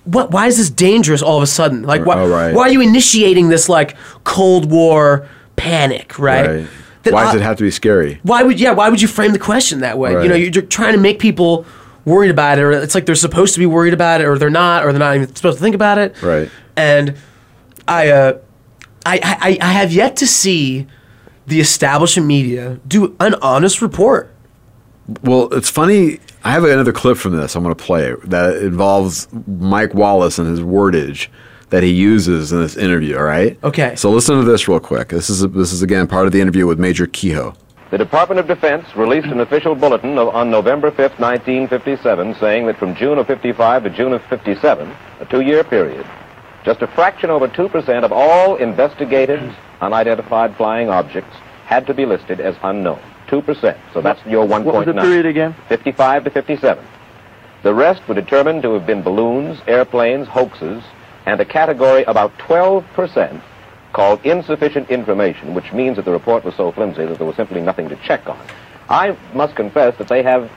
What? Why is this dangerous all of a sudden? Like, why? Oh, right. Why are you initiating this like Cold War panic? Right. That Why does it have to be scary? why would yeah? Why would you frame the question that way? You know, Right. you're, you're trying to make people worried about it, or it's like they're supposed to be worried about it, or they're not, or they're not even supposed to think about it. Right. And I, uh, I, I, I have yet to see the establishment media do an honest report. Well, it's funny. I have another clip from this. I'm going to play that involves Mike Wallace and his wordage that he uses in this interview. All right. Okay. So listen to this real quick. This is this is again part of the interview with Major Keyhoe. The Department of Defense released an official bulletin on November 5th, 1957, saying that from June of 55 to June of 57, a two-year period, just a fraction over 2% of all investigated unidentified flying objects had to be listed as unknown. 2%. So that's your 1.9. What was the period again? 55 to 57. The rest were determined to have been balloons, airplanes, hoaxes, and a category about 12% called insufficient information, which means that the report was so flimsy that there was simply nothing to check on. I must confess that they have,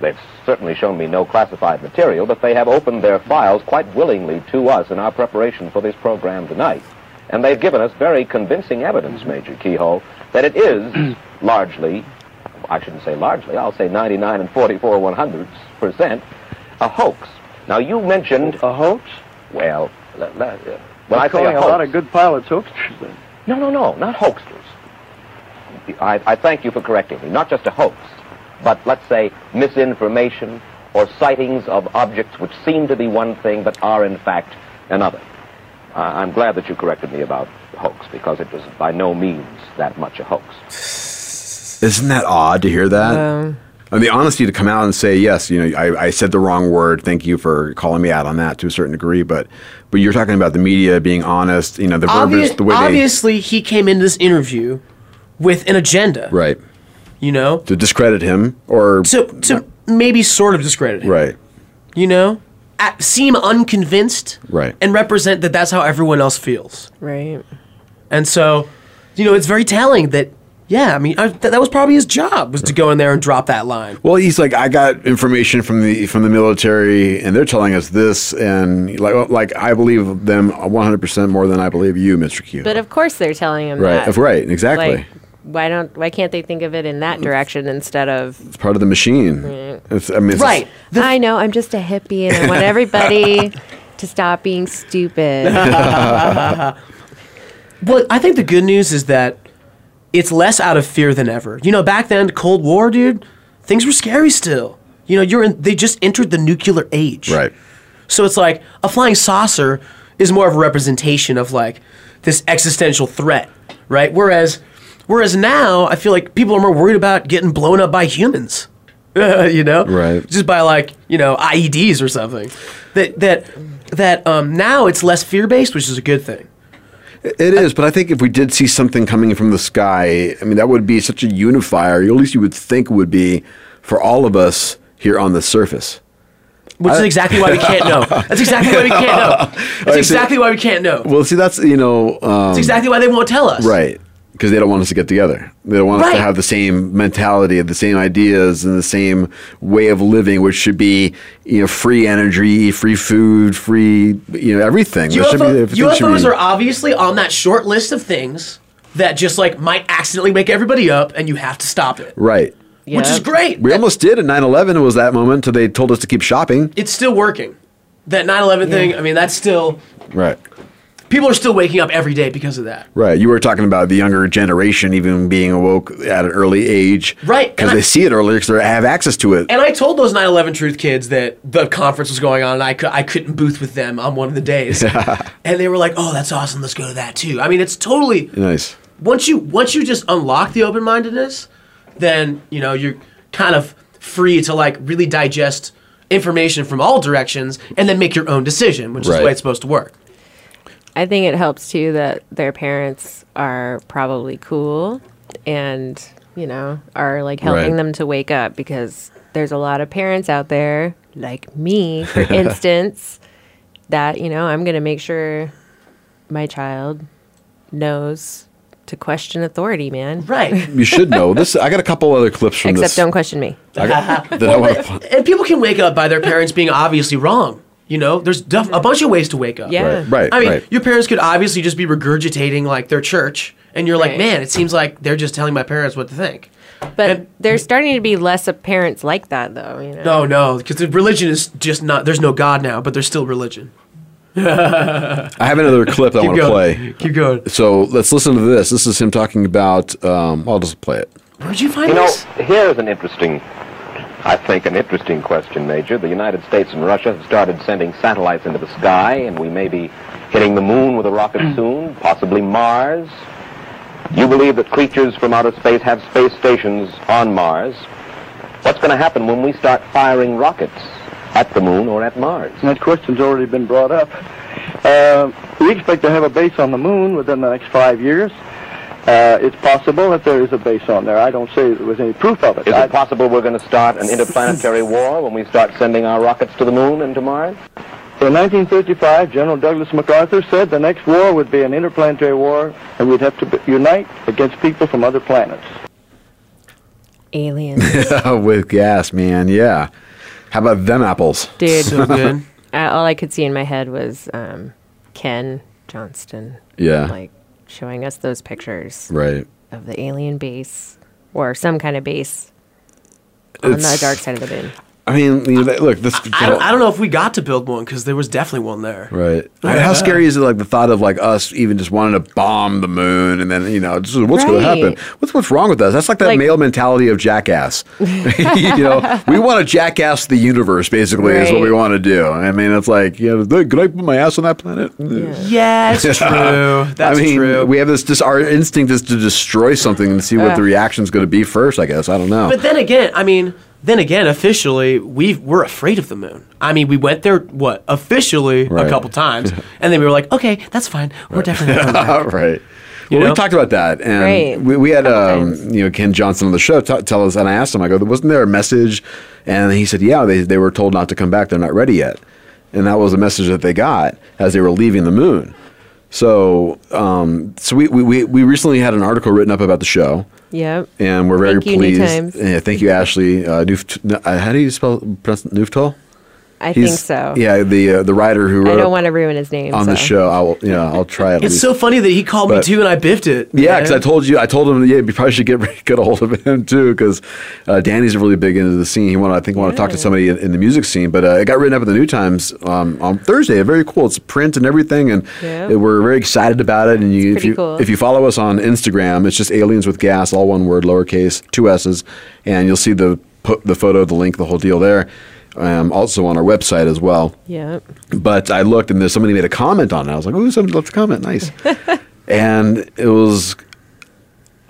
they've certainly shown me no classified material, but they have opened their files quite willingly to us in our preparation for this program tonight. And they've given us very convincing evidence, Major Keyhoe, that it is largely, I shouldn't say largely, I'll say 99 and 44 one hundredths percent, a hoax. Now, you mentioned... A hoax? Well, le- le- uh, when I'm say a a, lot of good pilots hoaxers. Then. No, no, no, not hoaxers. I, I thank you for correcting me. Not just a hoax, but let's say misinformation or sightings of objects which seem to be one thing but are in fact another. Uh, I'm glad that you corrected me about hoax because it was by no means that much a hoax. Isn't that odd to hear that? Um, and the honesty to come out and say, yes, you know, I, I said the wrong word. Thank you for calling me out on that to a certain degree. But, but you're talking about the media being honest. You know, the verbiage, the way obviously, he came into this interview with an agenda. right, You know, to discredit him or to to maybe sort of discredit him. right, You know, At, seem unconvinced right. and represent that that's how everyone else feels. Right. And so, you know, it's very telling that. Yeah, I mean, I, that, that was probably his job was to go in there and drop that line. Well, he's like, I got information from the from the military, and they're telling us this, and like, like I believe them 100 percent more than I believe you, Mr. Q. But of course they're telling him Right, that. right, exactly. Like, why don't why can't they think of it in that direction instead of it's part of the machine. Right. It's, I mean, it's I know, I'm just a hippie and I want everybody to stop being stupid. Well, I think the good news is that it's less out of fear than ever. You know, back then, Cold War, dude, things were scary still. You know, you're in, they just entered the nuclear age. Right. So it's like a flying saucer is more of a representation of like this existential threat, right? Whereas, whereas now I feel like people are more worried about getting blown up by humans. you know, Right. Just by like you know IEDs or something. That that that um, now it's less fear based, which is a good thing. It is, but I think if we did see something coming from the sky, I mean, that would be such a unifier. At least you would think would be for all of us here on the surface. Which is exactly why we can't know. That's exactly why we can't know. That's see. exactly why we can't know. Well, see, that's you know, um, That's exactly why they won't tell us. right because they don't want us to get together. They don't want us to have the same mentality, the same ideas, and the same way of living, which should be you know free energy, free food, free you know everything. There should be- UFO, everything should UFOs be- are obviously on that short list of things that just like might accidentally wake everybody up, and you have to stop it. right. Which is great. We almost did at 9/11. Was that moment? Till they told us to keep shopping. It's still working. That 9/11 thing. I mean, that's still Right. People are still waking up every day because of that. Right. You were talking about the younger generation even being awoke at an early age. Right, Because and I- they see it earlier because they have access to it. And I told those 9/11 Truth kids that the conference was going on, and I, cou- I couldn't booth with them on one of the days, and they were like, "Oh, that's awesome. Let's go to that too." I mean, it's totally nice. once you once you just unlock the open mindedness, then you know you're kind of free to like really digest information from all directions and then make your own decision, which is the way it's supposed to work. I think it helps too that their parents are probably cool and, you know, are like helping Right. them to wake up because there's a lot of parents out there, like me, for instance, that, you know, I'm going to make sure my child knows to question authority, man. Right. You should know this. I got a couple other clips from this. Except this. don't question me. I got, that I wanna... and people can wake up by their parents being obviously wrong. You know, there's def- a bunch of ways to wake up. Yeah. Right, right, I mean, right. your parents could obviously just be regurgitating like their church, and you're like, Right. man, it seems like they're just telling my parents what to think. But there's starting to be less of parents like that, though. You know. No, no, because the religion is just not. There's no God now, but there's still religion. I have another clip I want to play. Keep going. So let's listen to this. This is him talking about. Um, I'll just play it. Where'd you find You know, here's an interesting, I think, an interesting question, Major. The United States and Russia have started sending satellites into the sky, and we may be hitting the moon with a rocket soon, possibly Mars. You believe that creatures from outer space have space stations on Mars. What's going to happen when we start firing rockets at the moon or at Mars? That question's already been brought up. Uh, we expect to have a base on the moon within the next five years. Uh, it's possible that there is a base on there. I don't say there was any proof of it. Is I- it possible we're going to start an interplanetary war when we start sending our rockets to the moon and to Mars? In 1935, General Douglas MacArthur said the next war would be an interplanetary war, and we'd have to be- unite against people from other planets. Aliens. With gas, man. Yeah. How about them apples? Dude. So good. I, all I could see in my head was um, Ken Johnston. Yeah. Like showing us those pictures Right. of the alien base or some kind of base on the dark side of the moon. I mean, you know, look, this. I don't, I don't know if we got to build one because there was definitely one there. Right. I mean, how scary is it? Like the thought of like us even just wanting to bomb the moon, and then you know, just, what's going to happen? What's what's wrong with us? That's like that Like- male mentality of jackass. you know, we want to jackass the universe. Basically, is what we want to do. I mean, it's like, you know, could I put my ass on that planet? Yeah, it's true. That's I mean, true. we have this. Just our instinct is to destroy something and see what Uh. the is going to be first. I guess I don't know. But then again, I mean, then again, officially, we we're afraid of the moon. I mean, we went there what officially Right. a couple times, and then we were like, okay, that's fine. We're definitely going back. right. You well, know? we talked about that, and Right. we, we had um, you know Ken Johnston on the show t- tell us, and I asked him, I go, wasn't there a message? And he said, yeah, they they were told not to come back; they're not ready yet, and that was a message that they got as they were leaving the moon. So, um, so we, we, we we recently had an article written up about the show, Yep. and we're very Thank you, pleased. Times. Yeah, thank you, Ashley. Uh, Nuft- uh, how do you spell pronounce? I He's- think so. Yeah, the uh, the writer who I wrote don't want to ruin his name. on the so. show. I'll yeah, I'll try it. It's so funny that he called me too, and I biffed it. Yeah, because man. I told you, I told him, yeah, you probably should get get a hold of him too, because uh, Danny's really big into the scene. He want, I think, want to talk to somebody in, in the music scene. But uh, it got written up in the New Times um, on Thursday. Very cool. It's print and everything, and Yeah. we're very excited about it. And you, if pretty you cool. if you follow us on Instagram, it's just aliens with gas, all one word, lowercase, two s's, and you'll see the put the photo, the link, the whole deal there. Um, also on our website as well. Yep. But I looked and there's somebody made a comment on it. I was like, "Oh, somebody left a comment. Nice." and it was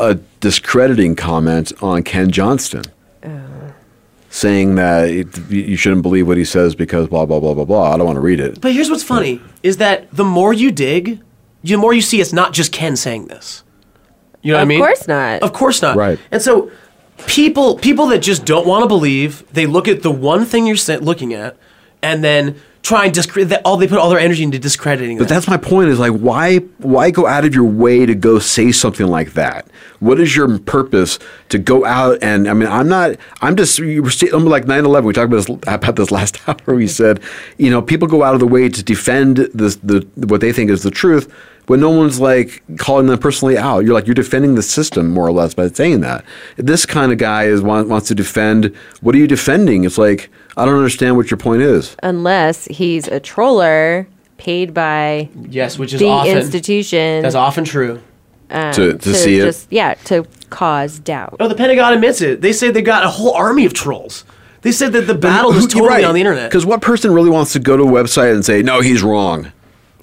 a discrediting comment on Ken Johnston, saying that it, you you shouldn't believe what he says because blah blah blah blah blah. I don't want to read it. But here's what's funny is that the more you dig, the more you see it's not just Ken saying this. You know what I mean? Of course not. Of course not. Right. And so people people that just don't want to believe, they look at the one thing you're looking at and then try and discredit that all they put all their energy into discrediting But that. that's my point. Is like why why go out of your way to go say something like that? What is your purpose to go out and I mean I'm not I'm just you were sta- I'm like 9/11. We talked about this about this last hour. We said you know people go out of the way to defend this the what they think is the truth. When no one's like calling them personally out, you're like you're defending the system more or less by saying that. This kind of guy is want, wants to defend. What are you defending? It's like I don't understand what your point is. Unless he's a troller paid by yes, which is the often institution. That's often true. um, To- to see it? just, Yeah, to cause doubt. Oh, the Pentagon admits it. They say they got a whole army of trolls. They said that the battle is totally on the internet. Because what person really wants to go to a website and say, no, he's wrong?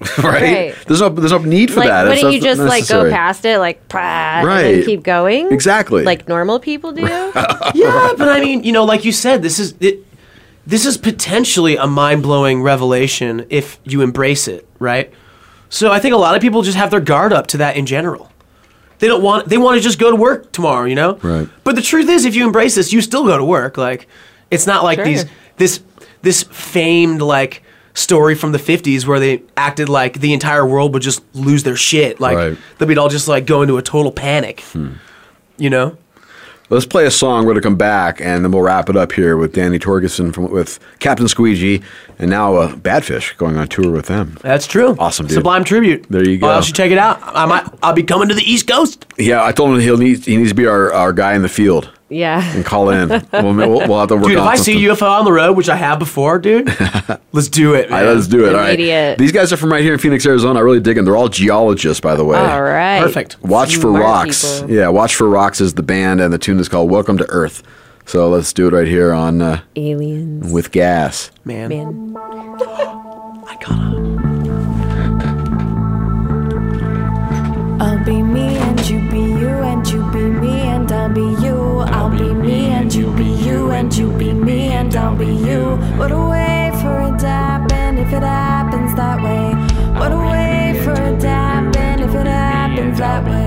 right? Right. There's no there's no need for like, that. It's wouldn't you not just like go past it, like, "Prah," Right. then keep going? Exactly. Like normal people do? yeah, but I mean, you know, like you said, this is it, this is potentially a mind blowing revelation if you embrace it, right? So I think a lot of people just have their guard up to that in general. They don't want they want to just go to work tomorrow, you know. Right. But the truth is, if you embrace this, you still go to work. Like, it's not like Sure. these this this famed like story from the 50s where they acted like the entire world would just lose their shit like Right. that we'd all just like go into a total panic you know Let's play a song. We're going to come back, and then we'll wrap it up here with Danny Torgerson from with Captain Squeegee, and now uh, Badfish going on tour with them. That's true. Awesome, dude. Sublime tribute. There you go. I should check it out. I might. I'll be coming to the East Coast. Yeah, I told him he'll need he needs to be our, our guy in the field Yeah. and call in. we'll, we'll, we'll have to work Dude, if on I see something. a UFO on the road, which I have before, dude, let's do it. Man. right, let's do it. All right. Immediate. These guys are from right here in Phoenix, Arizona. I really dig them. They're all geologists, by the way. All right. Perfect. Watch for Rocks. people. Yeah, Watch for Rocks is the band, and the tune is called Welcome to Earth. So let's do it right here on uh, Aliens. with gas. Man. Man. I gotta. I'll be me and you be you and you be me and I'll be you. I'll be me and you be you and you be me and I'll be you. What a way for it to happen if it happens that way. What a way for it to happen if it happens that way.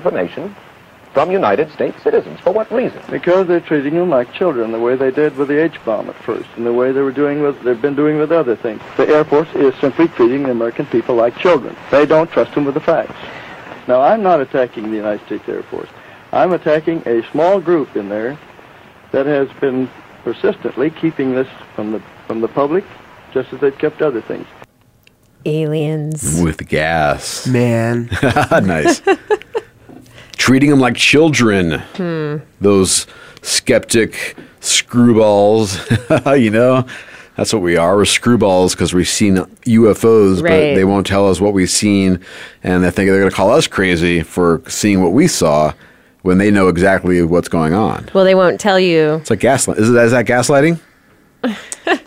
Information from United States citizens? For what reason? Because they're treating them like children, the way they did with the H-bomb at first, and the way they were doing with, they've been doing with other things. The Air Force is simply treating the American people like children. They don't trust them with the facts. Now, I'm not attacking the United States Air Force. I'm attacking a small group in there that has been persistently keeping this from the from the public, just as they've kept other things. Aliens. With gas. Man. nice. Treating them like children. Hmm. Those skeptic screwballs, you know? That's what we are. We're screwballs because we've seen UFOs, but they won't tell us what we've seen. And they think they're going to call us crazy for seeing what we saw when they know exactly what's going on. Well, they won't tell you. It's like gaslight. Is, it, is that gaslighting?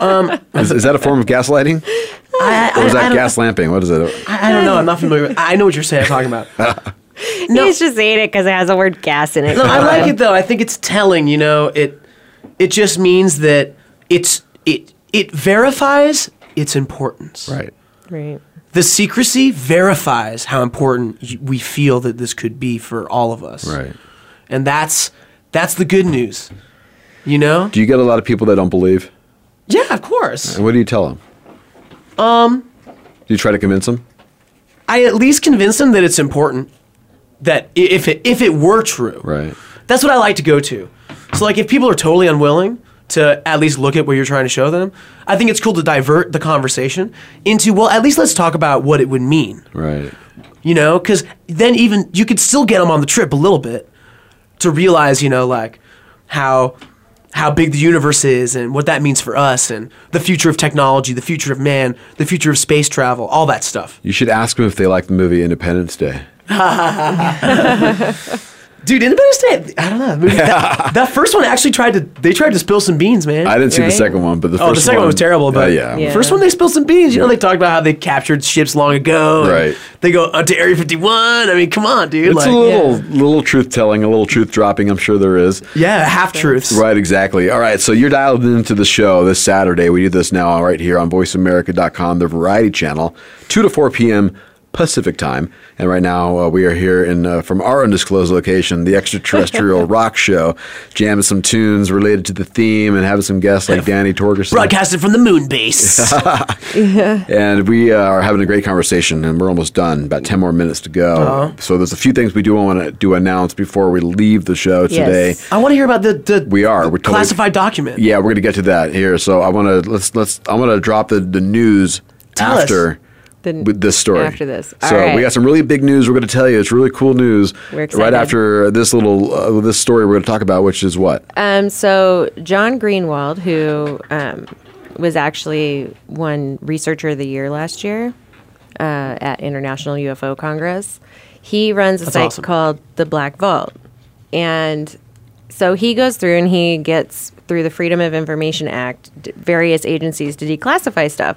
Um, Is, is that a form of gaslighting? I, Or is I- I that don't- gas lamping? What is it? I, I don't know. I'm not familiar with I know what you're saying, talking about. He's just saying it because it has the word gas in it. No, I like it though. I think it's telling. You know, it it just means that it's it it verifies its importance. Right. Right. The secrecy verifies how important we feel that this could be for all of us. Right. And that's that's the good news. You know? Do you get a lot of people that don't believe? Yeah, of course. And what do you tell them? Um, Do you try to convince them? I at least convince them that it's important. That if it if it were true, right? That's what I like to go to. So like if people are totally unwilling to at least look at what you're trying to show them, I think it's cool to divert the conversation into well, at least let's talk about what it would mean. Right. You know, because then even you could still get them on the trip a little bit to realize, you know, like how how big the universe is and what that means for us and the future of technology, the future of man, the future of space travel, all that stuff. You should ask them if they like the movie Independence Day. Dude, Independence Day, I don't know. the that, that first one actually tried to they tried to spill some beans, man. I didn't see the second one, but the oh, the second one, one- was terrible. But Uh, yeah. first one they spilled some beans. You know, they talked about how they captured ships long ago. and Right. They go up to Area 51. I mean, come on, dude. It's like, a little little truth telling, a little truth dropping. I'm sure there is. Yeah, half truths. Right, exactly. All right, so you're dialed into the show this Saturday. We do this now right here on VoiceAmerica.com, the Variety Channel, two to four p.m. Pacific time. And right now uh, we are here in uh, from our undisclosed location, the Extraterrestrial Rock Show, jamming some tunes related to the theme and having some guests like Danny Torgerson. broadcasted from the moon base. And we uh, are having a great conversation, and we're almost done. About 10 more minutes to go. Uh-huh. So there's a few things we do want to do announce before we leave the show today. I want to hear about the, the We are. Totally- classified document. Yeah, we're gonna get to that here. So I want to let's let's I'm gonna drop the the news Tell us. After The- with this story. after this. So All right. we got some really big news. We're gonna tell you. It's really cool news. We're Right after this little uh, this story we're gonna talk about, which is what Um, so John Greenewald, who um, was actually one researcher of the year last year uh, at International UFO Congress, he runs a That's site awesome. called the Black Vault, and so he goes through and he gets through the Freedom of Information Act d- various agencies to declassify stuff.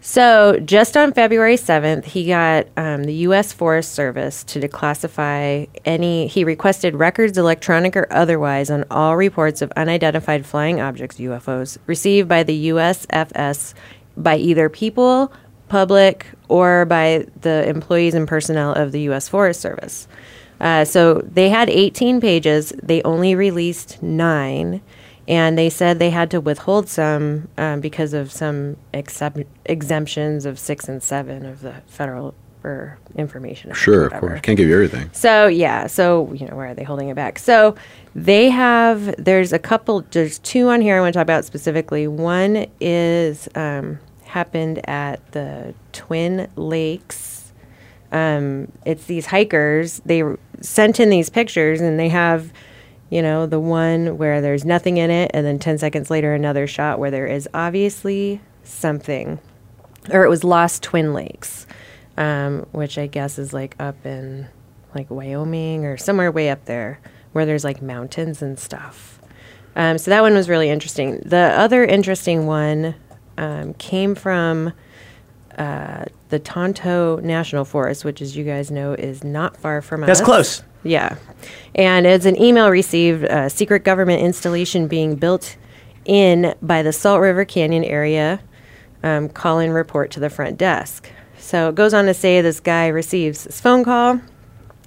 So, just on February 7th, he got um, the U.S. Forest Service to declassify any. He requested records, electronic or otherwise, on all reports of unidentified flying objects, UFOs, received by the USFS by either people, public, or by the employees and personnel of the U.S. Forest Service. Uh, so, they had 18 pages, they only released nine and they said they had to withhold some um, because of some excep- exemptions of six and seven of the federal or information. Sure, of course, can't give you everything. So yeah, so you know where are they holding it back? So they have. There's a couple. There's two on here I want to talk about specifically. One is um, happened at the Twin Lakes. Um, it's these hikers. They sent in these pictures, and they have, you know, the one where there's nothing in it, and then ten seconds later another shot where there is obviously something, or it was Lost Twin Lakes, um, which I guess is like up in like Wyoming or somewhere way up there where there's like mountains and stuff. Um, so that one was really interesting. The other interesting one um, came from uh, the Tonto National Forest, which, as you guys know, is not far from That's us. That's close. Yeah. And it's an email received, a secret government installation being built in by the Salt River Canyon area. Um, call in report to the front desk. So it goes on to say this guy receives this phone call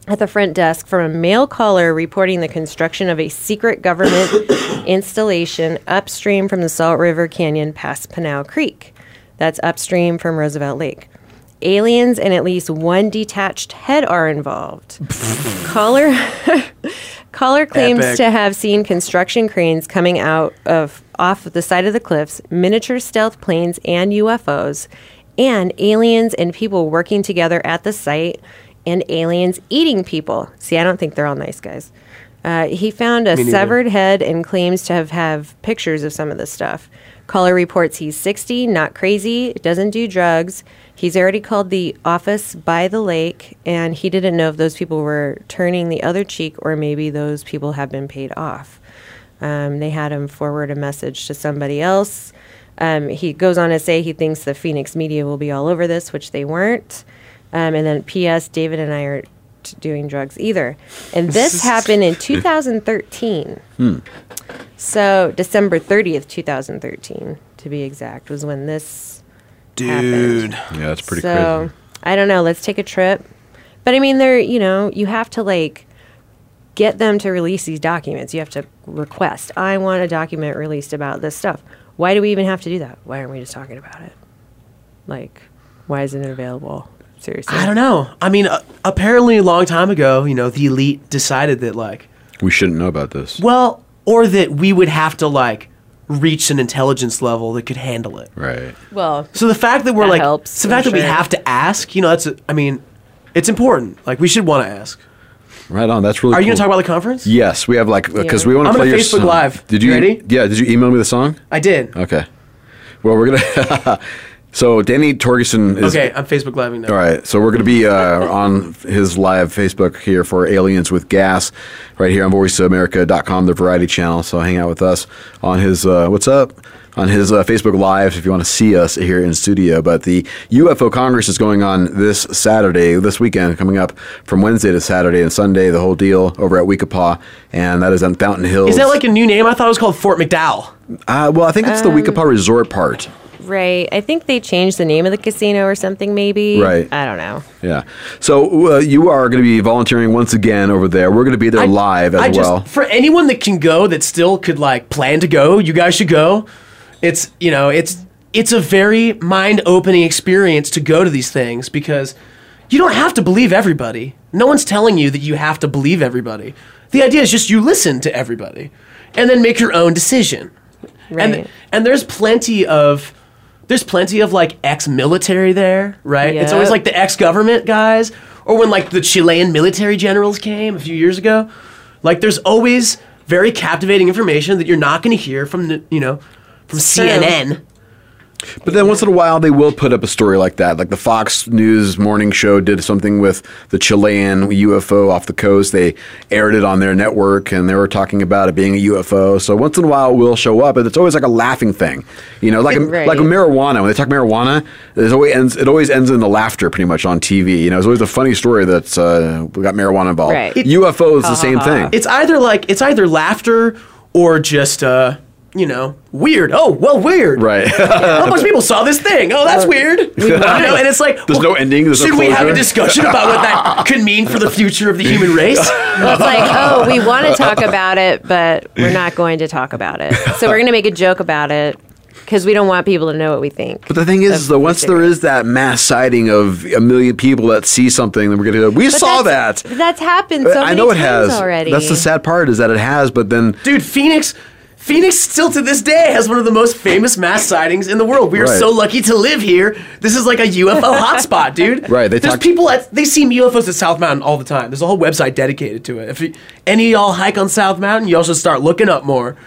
at the front desk from a male caller reporting the construction of a secret government installation upstream from the Salt River Canyon past Pinal Creek. That's upstream from Roosevelt Lake. Aliens and at least one detached head are involved. caller caller claims Epic. to have seen construction cranes coming out of off the side of the cliffs, miniature stealth planes and UFOs, and aliens and people working together at the site, and aliens eating people. See, I don't think they're all nice guys. Uh, he found a severed head and claims to have have pictures of some of the stuff. Caller reports he's 60, not crazy, doesn't do drugs. He's already called the office by the lake, and he didn't know if those people were turning the other cheek or maybe those people have been paid off. Um, they had him forward a message to somebody else. Um, he goes on to say he thinks the Phoenix media will be all over this, which they weren't. Um, and then, P.S. David and I are t- doing drugs either. And this happened in 2013. Hmm. So December 30th, 2013, to be exact, was when this Dude. Yeah, that's pretty so, crazy. I don't know. Let's take a trip. But I mean, they're, you know, you have to like get them to release these documents. You have to request, I want a document released about this stuff. Why do we even have to do that? Why aren't we just talking about it? Like, why isn't it available? Seriously. I don't know. I mean, uh, apparently a long time ago, you know, the elite decided that like, We shouldn't know about this. well, or that we would have to like reach an intelligence level that could handle it. Right. Well, So the fact that we're That like, helps, so the fact I'm that we have to ask, you know, that's, a, I mean, it's important. Like we should want to ask. Right on. That's really. Are you gonna talk about the conference? Yes, we have like uh, because Yeah. we want to I'm play gonna your Facebook song. Live. Did You you ready? Yeah. Did you email me the song? I did. Okay. Well, we're gonna. so Danny Torgerson is. okay, I'm Facebook living now. All right, so we're going to be uh, on his live Facebook here for Aliens with Gas, right here on VoiceAmerica.com, the Variety Channel. So hang out with us on his uh, what's up on his uh, Facebook Live if you want to see us here in studio. But the UFO Congress is going on this Saturday, this weekend, coming up from Wednesday to Saturday and Sunday. The whole deal over at We-Ko-Pa, and that is on Fountain Hills. Is that like a new name? I thought it was called Fort McDowell. Uh, well, I think it's the Um, We-Ko-Pa Resort part. Right. I think they changed the name of the casino or something, maybe. Right. I don't know. Yeah. So uh, you are going to be volunteering once again over there. We're going to be there live as I just well. for anyone that can go that still could like plan to go, you guys should go. It's you know it's it's a very mind opening experience to go to these things because you don't have to believe everybody. No one's telling you that you have to believe everybody. The idea is just you listen to everybody and then make your own decision. Right. And and there's plenty of there's plenty of like ex-military there, right? It's always like the ex-government guys or when like the Chilean military generals came a few years ago. Like there's always very captivating information that you're not going to hear from the, you know, from. CNN. But then once in a while, they will put up a story like that. Like the Fox News morning show did something with the Chilean UFO off the coast. They aired it on their network and they were talking about it being a UFO. So once in a while, it will show up, but it's always like a laughing thing. You know, like, Right. like marijuana. When they talk marijuana, there's always ends, it always ends in the laughter pretty much on TV. You know, it's always a funny story that uh, we got marijuana involved. Right. It- UFO is the same thing. It's either like it's either laughter or just uh, you know, weird. Oh, well, weird. Right. a bunch of people saw this thing. Oh, that's weird. You know, and it's like, There's no ending. There's no should we have a discussion about what that could mean for the future of the human race? Well, it's like, oh, we want to talk about it, but we're not going to talk about it. So we're going to make a joke about it because we don't want people to know what we think. But the thing is, though, once there is that mass sighting of a million people that see something, then we're going to go, we But saw that. that's- That's happened so many I know it times has. already. That's the sad part is that it has, but then Dude, Phoenix. Phoenix still to this day has one of the most famous mass sightings in the world. We are Right. so lucky to live here. This is like a UFO hotspot, dude. Right, they There's talk- people at they see UFOs at South Mountain all the time. There's a whole website dedicated to it. If you, any of y'all hike on South Mountain, you also start looking up more.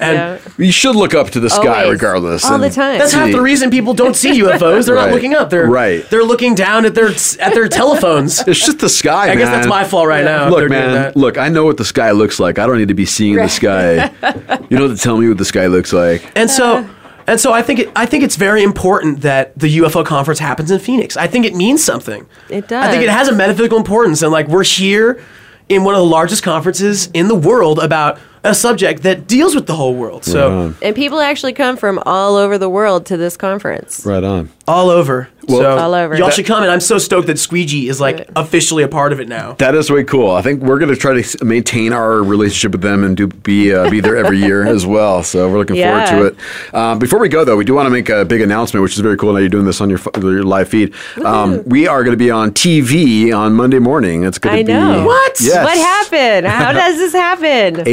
And you should look up to the sky Always. regardless. All the time. That's see. half the reason people don't see UFOs. They're Right. not looking up. They're Right. They're looking down at their at their telephones. It's just the sky. I guess that's my fault right now. Look, man. Look, I know what the sky looks like. I don't need to be seeing the sky. you don't have to tell me what the sky looks like. And so, uh. And so I think it, I think it's very important that the UFO conference happens in Phoenix. I think it means something. It does. I think it has a metaphysical importance, and like we're here in one of the largest conferences in the world about a subject that deals with the whole world. So And people actually come from all over the world to this conference. Right on. all over. Well- so All over. Y'all should come, and I'm so stoked that Squeegee is like officially a part of it now. That is way cool. I think we're going to try to maintain our relationship with them and do be uh, be there every year as well. So we're looking Yeah. forward to it. Um, before we go though, we do want to make a big announcement, which is very cool. Now you're doing this on your your live feed. Um, we are going to be on TV on Monday morning. It's going to be know. What? Yes. What happened? How does this happen?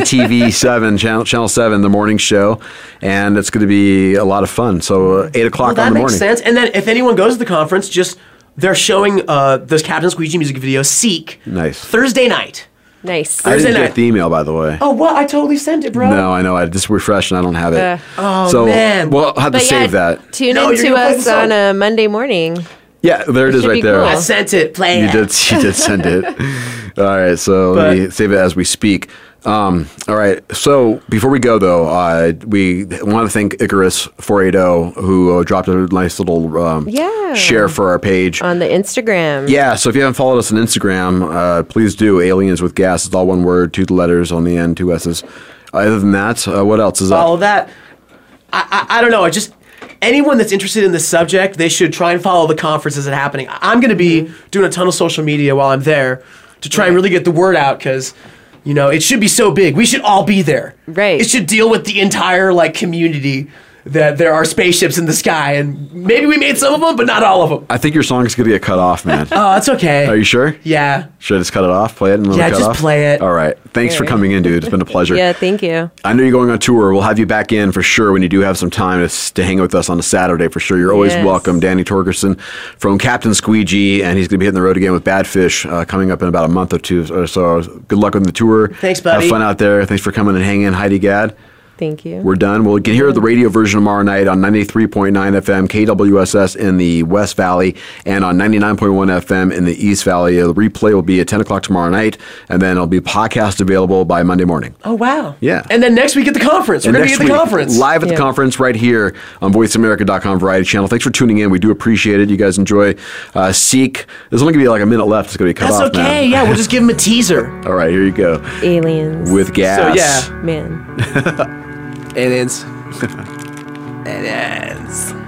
AZTV seven channel channel seven, the morning show, and it's going to be a lot of fun. So uh, eight o'clock Well, that on the makes morning. sense. And then if anyone goes to the conference, just they're showing uh, this Captain Squeegee music video, Seek, Nice. Thursday night. Nice. Thursday I Thursday didn't night. get the email by the way. Oh, what? I totally sent it, bro. No, I know. I just refreshed and I don't have it. Uh, Oh, so man. we'll have to But save yeah, that. tune No, you're into gonna us on a Monday morning. Yeah, there it It is right there. cool. I sent it. Play You it. did. You did send it. All right. So let me save it as we speak. Um, all right. So before we go, though, uh, we want to thank Icarus four eight zero who uh, dropped a nice little um, Yeah. share for our page. On the Instagram. Yeah, so if you haven't followed us on Instagram, uh, please do. Aliens with gas. It's all one word, two letters on the end, two S's. Other than that, uh, what else is follow up? that. I, I, I don't know. I just anyone that's interested in this subject, they should try and follow the conference as it's happening. I'm going to be mm-hmm. doing a ton of social media while I'm there to try and really get the word out because. You know, it should be so big. We should all be there. Right. It should deal with the entire like community that there are spaceships in the sky, and maybe we made some of them, but not all of them. I think your song is going to get cut off, man. Oh, that's okay. Are you sure? Yeah. Should I just cut it off? Play it and let Yeah, it cut just off? play it. All right. Thanks for coming in, dude. It's been a pleasure. Yeah, thank you. I know you're going on tour. We'll have you back in for sure when you do have some time to, to hang out with us on a Saturday for sure. You're always Yes. welcome. Danny Torgerson from Captain Squeegee, and he's going to be hitting the road again with Badfish uh, coming up in about a month or two or so. Good luck on the tour. Thanks, buddy. Have fun out there. Thanks for coming and hanging, Heidi Gad. Thank you. We're done. We'll get here the radio version tomorrow night on 93.9 FM KWSS in the West Valley and on 99.1 FM in the East Valley. The replay will be at 10 o'clock tomorrow night, and then it'll be podcast available by Monday morning. Oh wow. Yeah. And then next week at the conference, we're gonna be at the week, conference Live at the conference right here on VoiceAmerica.com Variety Channel. Thanks for tuning in. We do appreciate it. You guys enjoy uh, Seek. There's only going to be like a minute left. It's going to be cut That's off now. okay. Yeah, we'll just give him a teaser. All right, here you go. Aliens. With gas. yeah. Man. Aliens. Aliens.